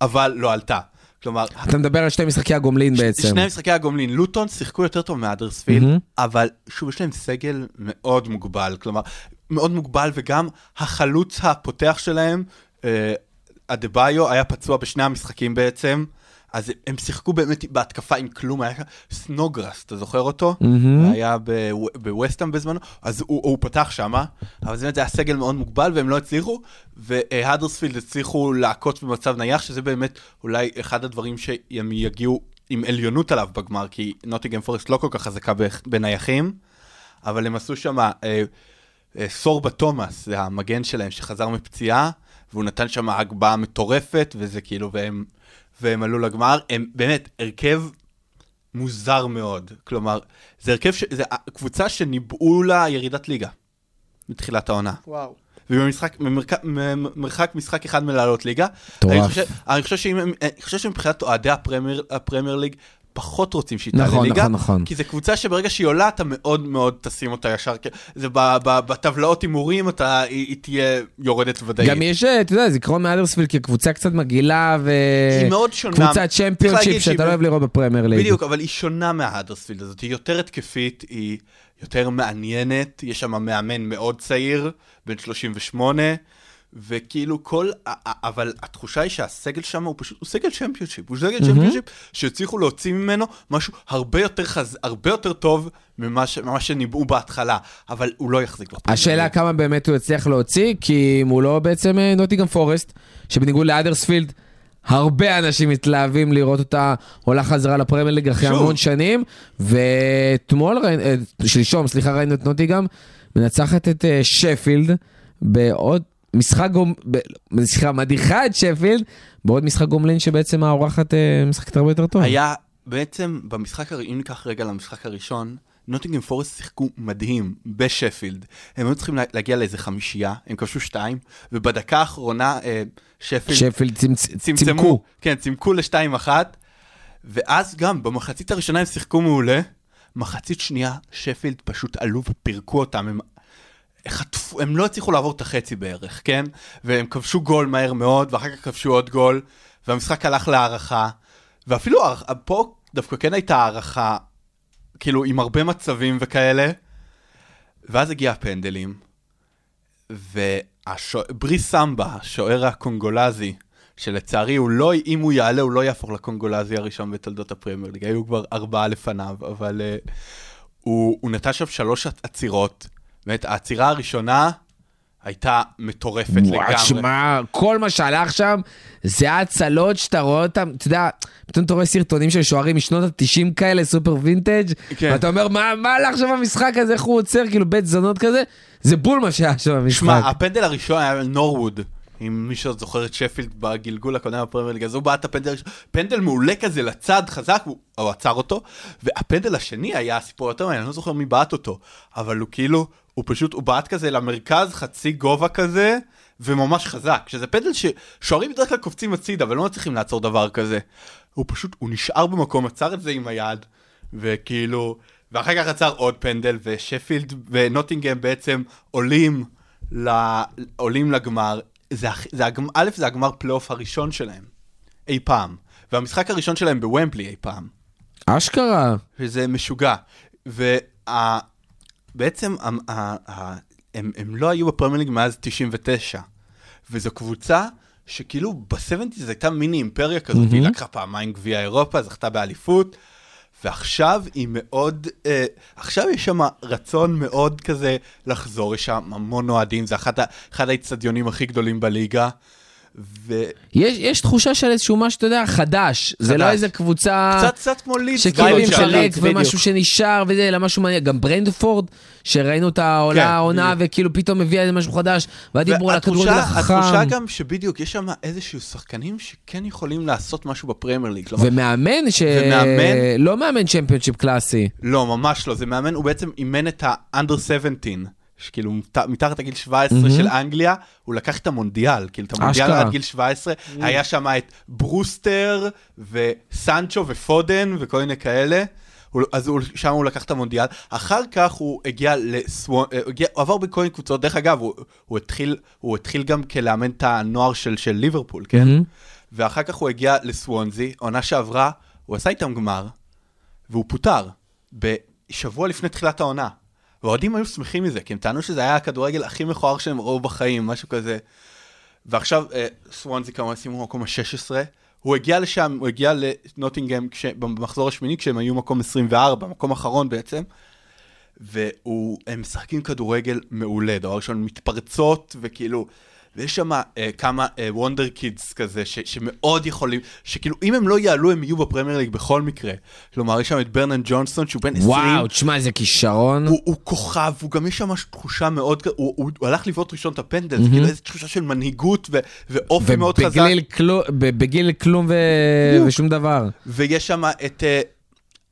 אבל לא עלתה. כלומר, אתה מדבר על שתי משחקי הגומלין בעצם. שני משחקי הגומלין, לוטון שיחקו יותר טוב מאדרספילד, מהמם. אבל שוב, יש להם סגל מאוד מוגבל, כלומר, מאוד מוגבל, וגם החלוץ הפותח שלהם, אה, אדבאיו, היה פצוע בשני המשחקים בעצם, אז הם שיחקו באמת בהתקפה עם כלום, היה סנודגראס, אתה זוכר אותו? מהמם. היה בוו- בווסטהאם בזמנו, אז הוא, הוא פתח שמה, אבל זה באמת היה סגל מאוד מוגבל והם לא הצליחו, והדרספילד הצליחו לעקוץ במצב נייח, שזה באמת אולי אחד הדברים שהם יגיעו עם עליונות עליו בגמר, כי נוטיגן פורסט לא כל כך חזקה בנייחים, אבל הם עשו שם, אה, סורבה תומאס, זה המגן שלהם שחזר מפציעה, והוא נתן שם הגבהה מטורפת, וזה כאילו, והם, והם עלו לגמר, הם באמת הרכב מוזר מאוד. כלומר, זה הרכב, ש... זה קבוצה שניבאו לה ירידת ליגה מתחילת העונה. וואו. ובמשחק, ממרק... מרחק משחק אחד מלעלות ליגה. מטורף. אני חושב, אני חושב שאם הם- אני חושב שמבחינת אוהדי הפרמייר, הפרמייר ליג, פחות רוצים שהיא תעלה נכון, ליגה. נכון, נכון. כי זו קבוצה שברגע שהיא עולה, אתה מאוד מאוד תשים אותה ישר. זה ב, ב, בטבלאות הימורים, אתה, היא, היא תהיה יורדת ודאית. גם יש, אה, אתה יודע, זיכרון מאדרספילד כקבוצה קצת מגעילה ו... היא מאוד שונה. קבוצת צ'מפיונשיפ שאתה לא אוהב לראות בפרמייר ליג. בדיוק, אבל היא שונה מההדרספילד הזאת, היא יותר התקפית, היא יותר מעניינת, יש שם מאמן מאוד צעיר, בן 38, וכאילו כל, אבל התחושה היא שהסגל שם הוא פשוט, הוא סגל צ'מפיונשיפ, הוא סגל צ'מפיונשיפ שהצליחו להוציא ממנו משהו הרבה יותר חז... הרבה יותר טוב ממה, ש... ממה שניבאו בהתחלה, אבל הוא לא יחזיק בפרמייר השאלה. כמה באמת הוא יצליח להוציא, כי אם הוא לא בעצם אה, נוטינגהאם פורסט, שבניגוד לאדרספילד, הרבה אנשים מתלהבים לראות אותה עולה חזרה לפרמייר ליג אחרי. המון שנים, ואתמול, אה, שלשום, סליחה, ראינו את נוטיגרם, מנצחת את אה, שפילד בעוד משחק גומ... ב- סליחה, מדיחה את שפילד בעוד משחק גומלין שבעצם האורחת אה, משחקת הרבה יותר טוב. היה בעצם במשחק, אם ניקח רגע למשחק הראשון, נוטינגם פורסט שיחקו מדהים בשפילד. הם היו צריכים לה- להגיע לאיזה חמישייה, הם כבשו שתיים, ובדקה האחרונה אה, שפילד שפילד צמצ... צמצמו, צימקו. כן, צימקו לשתיים אחת, ואז גם במחצית הראשונה הם שיחקו מעולה, מחצית שנייה שפילד פשוט עלו ופירקו אותם, הם חטפו, הם לא הצליחו לעבור את החצי בערך, כן? והם כבשו גול מהר מאוד, ואחר כך כבשו עוד גול, והמשחק הלך להערכה, ואפילו פה דווקא כן הייתה הערכה, כאילו עם הרבה מצבים וכאלה, ואז הגיע הפנדלים, וברי סמבה, השוער הקונגולזי, שלצערי הוא לא, אם הוא יעלה הוא לא יהפוך לקונגולזי הראשון בתולדות הפרמייר ליג, היו כבר ארבעה לפניו, אבל uh, הוא, הוא נתן שם שלוש עצירות, באמת העצירה הראשונה הייתה מטורפת וואו, לגמרי. שמע, כל מה שהלך שם זה הצלות שאתה רואה אותם, אתה יודע, פתאום אתה רואה סרטונים של שוערים משנות ה-90 כאלה, סופר וינטג', כן. ואתה אומר, מה, מה הלך שם במשחק הזה, איך הוא עוצר, כאילו בית זונות כזה, זה בול מה שהיה שם במשחק. שמע, הפנדל הראשון היה נורווד. אם מי שעוד זוכר את שפילד בגלגול הקודם בפרמייר ליג, אז הוא בעט הפנדל פנדל מעולה כזה לצד, חזק, הוא, הוא עצר אותו, והפנדל השני היה הסיפור יותר מעניין, אני לא זוכר מי בעט אותו, אבל הוא כאילו, הוא פשוט, הוא בעט כזה למרכז, חצי גובה כזה, וממש חזק, שזה פנדל ששוערים בדרך כלל קופצים הצידה, אבל לא מצליחים לעצור דבר כזה. הוא פשוט, הוא נשאר במקום, עצר את זה עם היד, וכאילו, ואחר כך עצר עוד פנדל, ושפילד ונוטינגהם בעצם עולים, ל, עולים לגמר. זה, זה, א', זה הגמר פלייאוף הראשון שלהם, אי פעם. והמשחק הראשון שלהם בוומבלי אי פעם. אשכרה. וזה משוגע. ובעצם הם, הם, הם לא היו בפרמייר ליג מאז 99. וזו קבוצה שכאילו ב-70's הייתה מיני אימפריה כזאת, היא לקחה פעמיים גביע אירופה, זכתה באליפות, ועכשיו היא מאוד, אה, עכשיו יש שם רצון מאוד כזה לחזור, יש שם המון אוהדים, זה אחד, האיצטדיונים הכי גדולים בליגה. וקצת יש, יש תחושה של איזשהו משהו, אתה יודע, חדש. זה לא חדש. איזה קבוצה... קצת כמו לידס, שכאילו של לידס, בדיוק. ומשהו שנשאר וזה, אלא משהו מעניין. גם ברנדפורד, שראינו את העולה כן, העונה, בדיוק. וכאילו פתאום הביאה איזה משהו חדש, והדיברו על הכדורגל והתחושה- התחושה החכם. גם שבדיוק, יש שם איזשהו שחקנים שכן יכולים לעשות משהו בפרמייר ליג. כלומר, ומאמן ש... ומאמן- לא מאמן צ'מפיונשיפ קלאסי. לא, ממש לא, זה מאמן, הוא בעצם אימן את ה-under 17, שכאילו מת- מתחת לגיל 17 מהמם. של אנגליה, הוא לקח את המונדיאל, כאילו את המונדיאל אשכרה. עד גיל 17, היה שם את ברוסטר וסנצ'ו ופודן וכל מיני כאלה. הוא- אז הוא- שם הוא לקח את המונדיאל, אחר כך הוא הגיע לסוואן, אה, הוא הגיע- הוא עבר בכל מיני קבוצות, דרך אגב, הוא, הוא, התחיל, הוא התחיל גם כלאמן את הנוער של, של ליברפול, כן? מהמם. ואחר כך הוא הגיע לסוונזי, עונה שעברה, הוא עשה איתם גמר, והוא פוטר בשבוע לפני תחילת העונה. והאוהדים היו שמחים מזה, כי הם טענו שזה היה הכדורגל הכי מכוער שהם ראו בחיים, משהו כזה. ועכשיו אה, סוונזי כמובן סיימו במקום ה-16, הוא הגיע לשם, הוא הגיע לנוטינגהם כש- במחזור השמיני כשהם היו מקום 24, מקום אחרון בעצם. והם משחקים כדורגל מעולה, דבר ראשון, מתפרצות, וכאילו, ויש שם אה, כמה וונדר קידס כזה, ש, שמאוד יכולים, שכאילו, אם הם לא יעלו, הם יהיו בפרמייר ליג בכל מקרה. כלומר, יש שם את ברנן ג'ונסון, שהוא בן 20. וואו, תשמע, איזה כישרון. הוא, הוא כוכב, הוא גם יש שם תחושה מאוד, הוא, הוא, הוא הלך לבעוט ראשון את הפנדל, זה מהמם. כאילו איזו תחושה של מנהיגות ו, ואופי מאוד חזק. ב- בגיל כלום ו-. ושום דבר. ויש שם את... אה,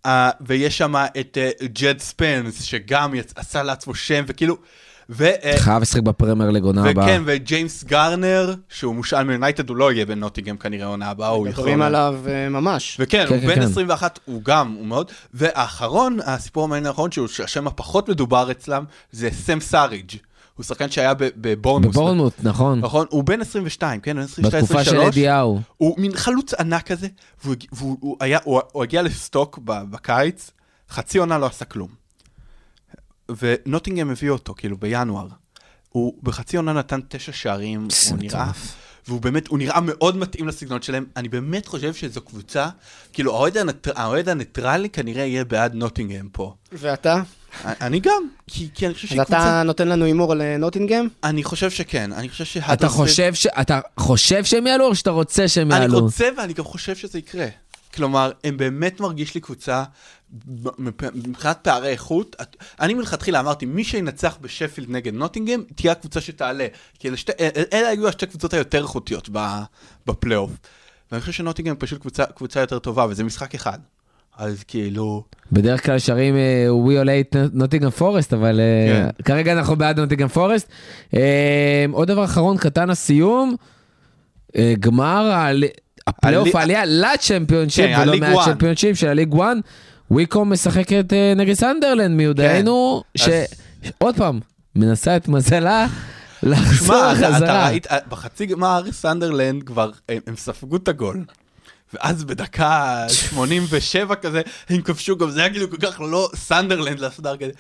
אה, ויש שם את אה, ג'ד ספנס, שגם יצ... עשה לעצמו שם, וכאילו... ו... חייב לשחק בפרמייר ליג עונה הבאה. וכן, וג'יימס גארנר, שהוא מושאל מיונייטד, הוא לא יהיה בנוטינגהאם כנראה עונה הבאה, הוא יכול... מדברים עליו אה, ממש. וכן, כן, הוא כן, בן כן. 21, הוא גם, הוא מאוד... והאחרון, הסיפור המעניין האחרון, שהוא השם הפחות מדובר אצלם, זה סם סארידג'. הוא שחקן שהיה בבורנמוס. בבורנמוט, נכון. נכון, הוא בן 22, כן, הוא בן 22, בתקופה של 23. אדיהו. הוא מין חלוץ ענק כזה, והוא, הג- והוא הוא היה, הוא, הוא הגיע לסטוק בקיץ, חצי עונה לא עשה כלום. ונוטינגהם הביא אותו, כאילו, בינואר. הוא בחצי עונה נתן תשע שערים, הוא נראה. והוא באמת, הוא נראה מאוד מתאים לסגנון שלהם. אני באמת חושב שזו קבוצה, כאילו, האוהד, האוהד הניטרלי כנראה יהיה בעד נוטינגהם פה. ואתה? אני גם, כי, כי אני חושב אז שהיא קבוצה... אתה נותן לנו הימור על אה, נוטינגהם? אני חושב שכן, אני חושב ש... אתה חושב ש- אתה חושב שהם יעלו או שאתה רוצה שהם אני יעלו? רוצה ואני גם חושב שזה יקרה. כלומר, הם באמת מרגיש לי קבוצה, מבחינת פערי איכות, את- אני מלכתחילה אמרתי, מי שינצח בשפילד נגד נוטינגהם, תהיה הקבוצה שתעלה. כי אלה, שתי, אל- אלה היו השתי קבוצות היותר איכותיות בפלייאוף. ואני חושב שנוטינגהם פשוט קבוצה, קבוצה יותר טובה, וזה משחק אחד. אז כאילו, בדרך כלל שרים אה, We all hate נוטינגרם פורסט, אבל אה, כן. כרגע אנחנו בעד נוטינגרם פורסט. אה, עוד דבר אחרון, קטן הסיום, אה, גמר הפלייאוף העלייה לצ'מפיונשיפ, כן, ולא. מהצ'מפיונשיפ של הליג 1. וויקום משחקת אה, נגד סנדרלנד מיודענו, כן. שעוד פעם, מנסה את מזלה לחזור שמע, אתה, חזרה. ראית, בחצי גמר סנדרלנד כבר, הם ספגו את הגול. ואז בדקה 87 כזה, הם כבשו, גם זה היה כאילו כל כך לא סנדרלנד לעשות דבר כזה.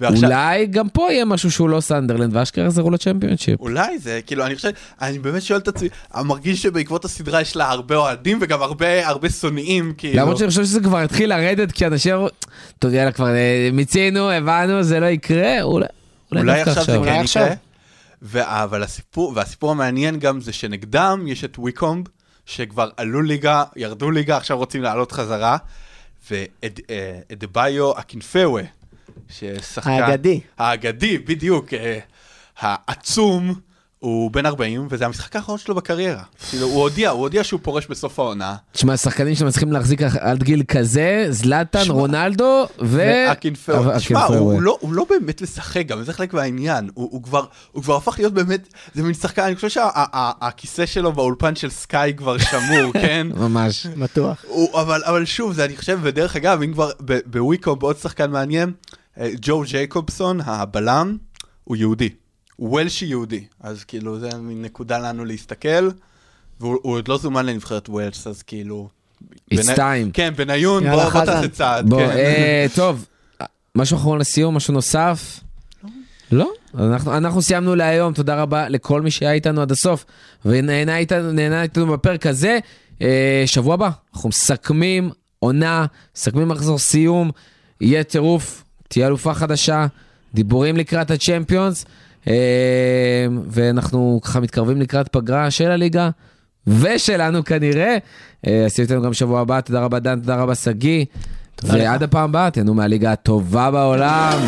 ועכשיו, אולי גם פה יהיה משהו שהוא לא סנדרלנד, ואשכרה יחזרו לצ'מפיונשיפ. אולי זה, כאילו, אני חושב, אני באמת שואל את עצמי, אני מרגיש שבעקבות הסדרה יש לה הרבה אוהדים וגם הרבה, הרבה שונאים, כאילו. למרות שאני חושב שזה כבר התחיל לרדת, כי אנשים אמרו, טוב יאללה כבר אה, מיצינו, הבנו, זה לא יקרה, אולי אולי עכשיו זה כן. יקרה. אבל הסיפור, והסיפור המעניין גם זה שנגדם יש את ויקומב, שכבר עלו ליגה, ירדו ליגה, עכשיו רוצים לעלות חזרה, ואדבאיו אקינפאווה, ששחקן... האגדי. האגדי, בדיוק, אה, העצום, הוא בן 40, וזה המשחק האחרון שלו בקריירה. כאילו, הוא הודיע, הוא הודיע שהוא פורש בסוף העונה. תשמע, שחקנים שמצליחים להחזיק עד גיל כזה, זלאטן, רונלדו ו... תשמע, הוא, אקינפאווה. הוא, לא, הוא לא באמת משחק, גם זה חלק מהעניין. הוא, הוא, כבר, הוא כבר הפך להיות באמת, זה מין שחקן, אני חושב שהכיסא שלו באולפן של סקאי כבר שמור, כן? ממש. בטוח. הוא, אבל, אבל שוב, זה אני חושב, ודרך אגב, אם כבר בוויקו בעוד שחקן מעניין, אה, ג'ו ג'ייקובסון, הבלם, הוא יהודי. וולשי יהודי, אז כאילו זה נקודה לנו להסתכל, והוא הוא עוד לא זומן לנבחרת ווילס, אז כאילו... It's time. כן, בניון, בוא בוא. תעשה צעד. בוא, כן. אה, טוב, משהו אחרון לסיום, משהו נוסף? לא? אז אנחנו, אנחנו סיימנו להיום, תודה רבה לכל מי שהיה איתנו עד הסוף ונהנה איתנו, נהנה איתנו בפרק הזה. אה, שבוע הבא, אנחנו מסכמים עונה, מסכמים מחזור סיום, יהיה טירוף, תהיה אלופה חדשה, דיבורים לקראת הצ'מפיונס, ואנחנו ככה מתקרבים לקראת פגרה של הליגה. ושלנו כנראה, אה, אז תהיו איתנו גם שבוע הבא, תודה רבה דן, תודה רבה שגיא. ועד הפעם הבאה, תהנו מהליגה הטובה בעולם.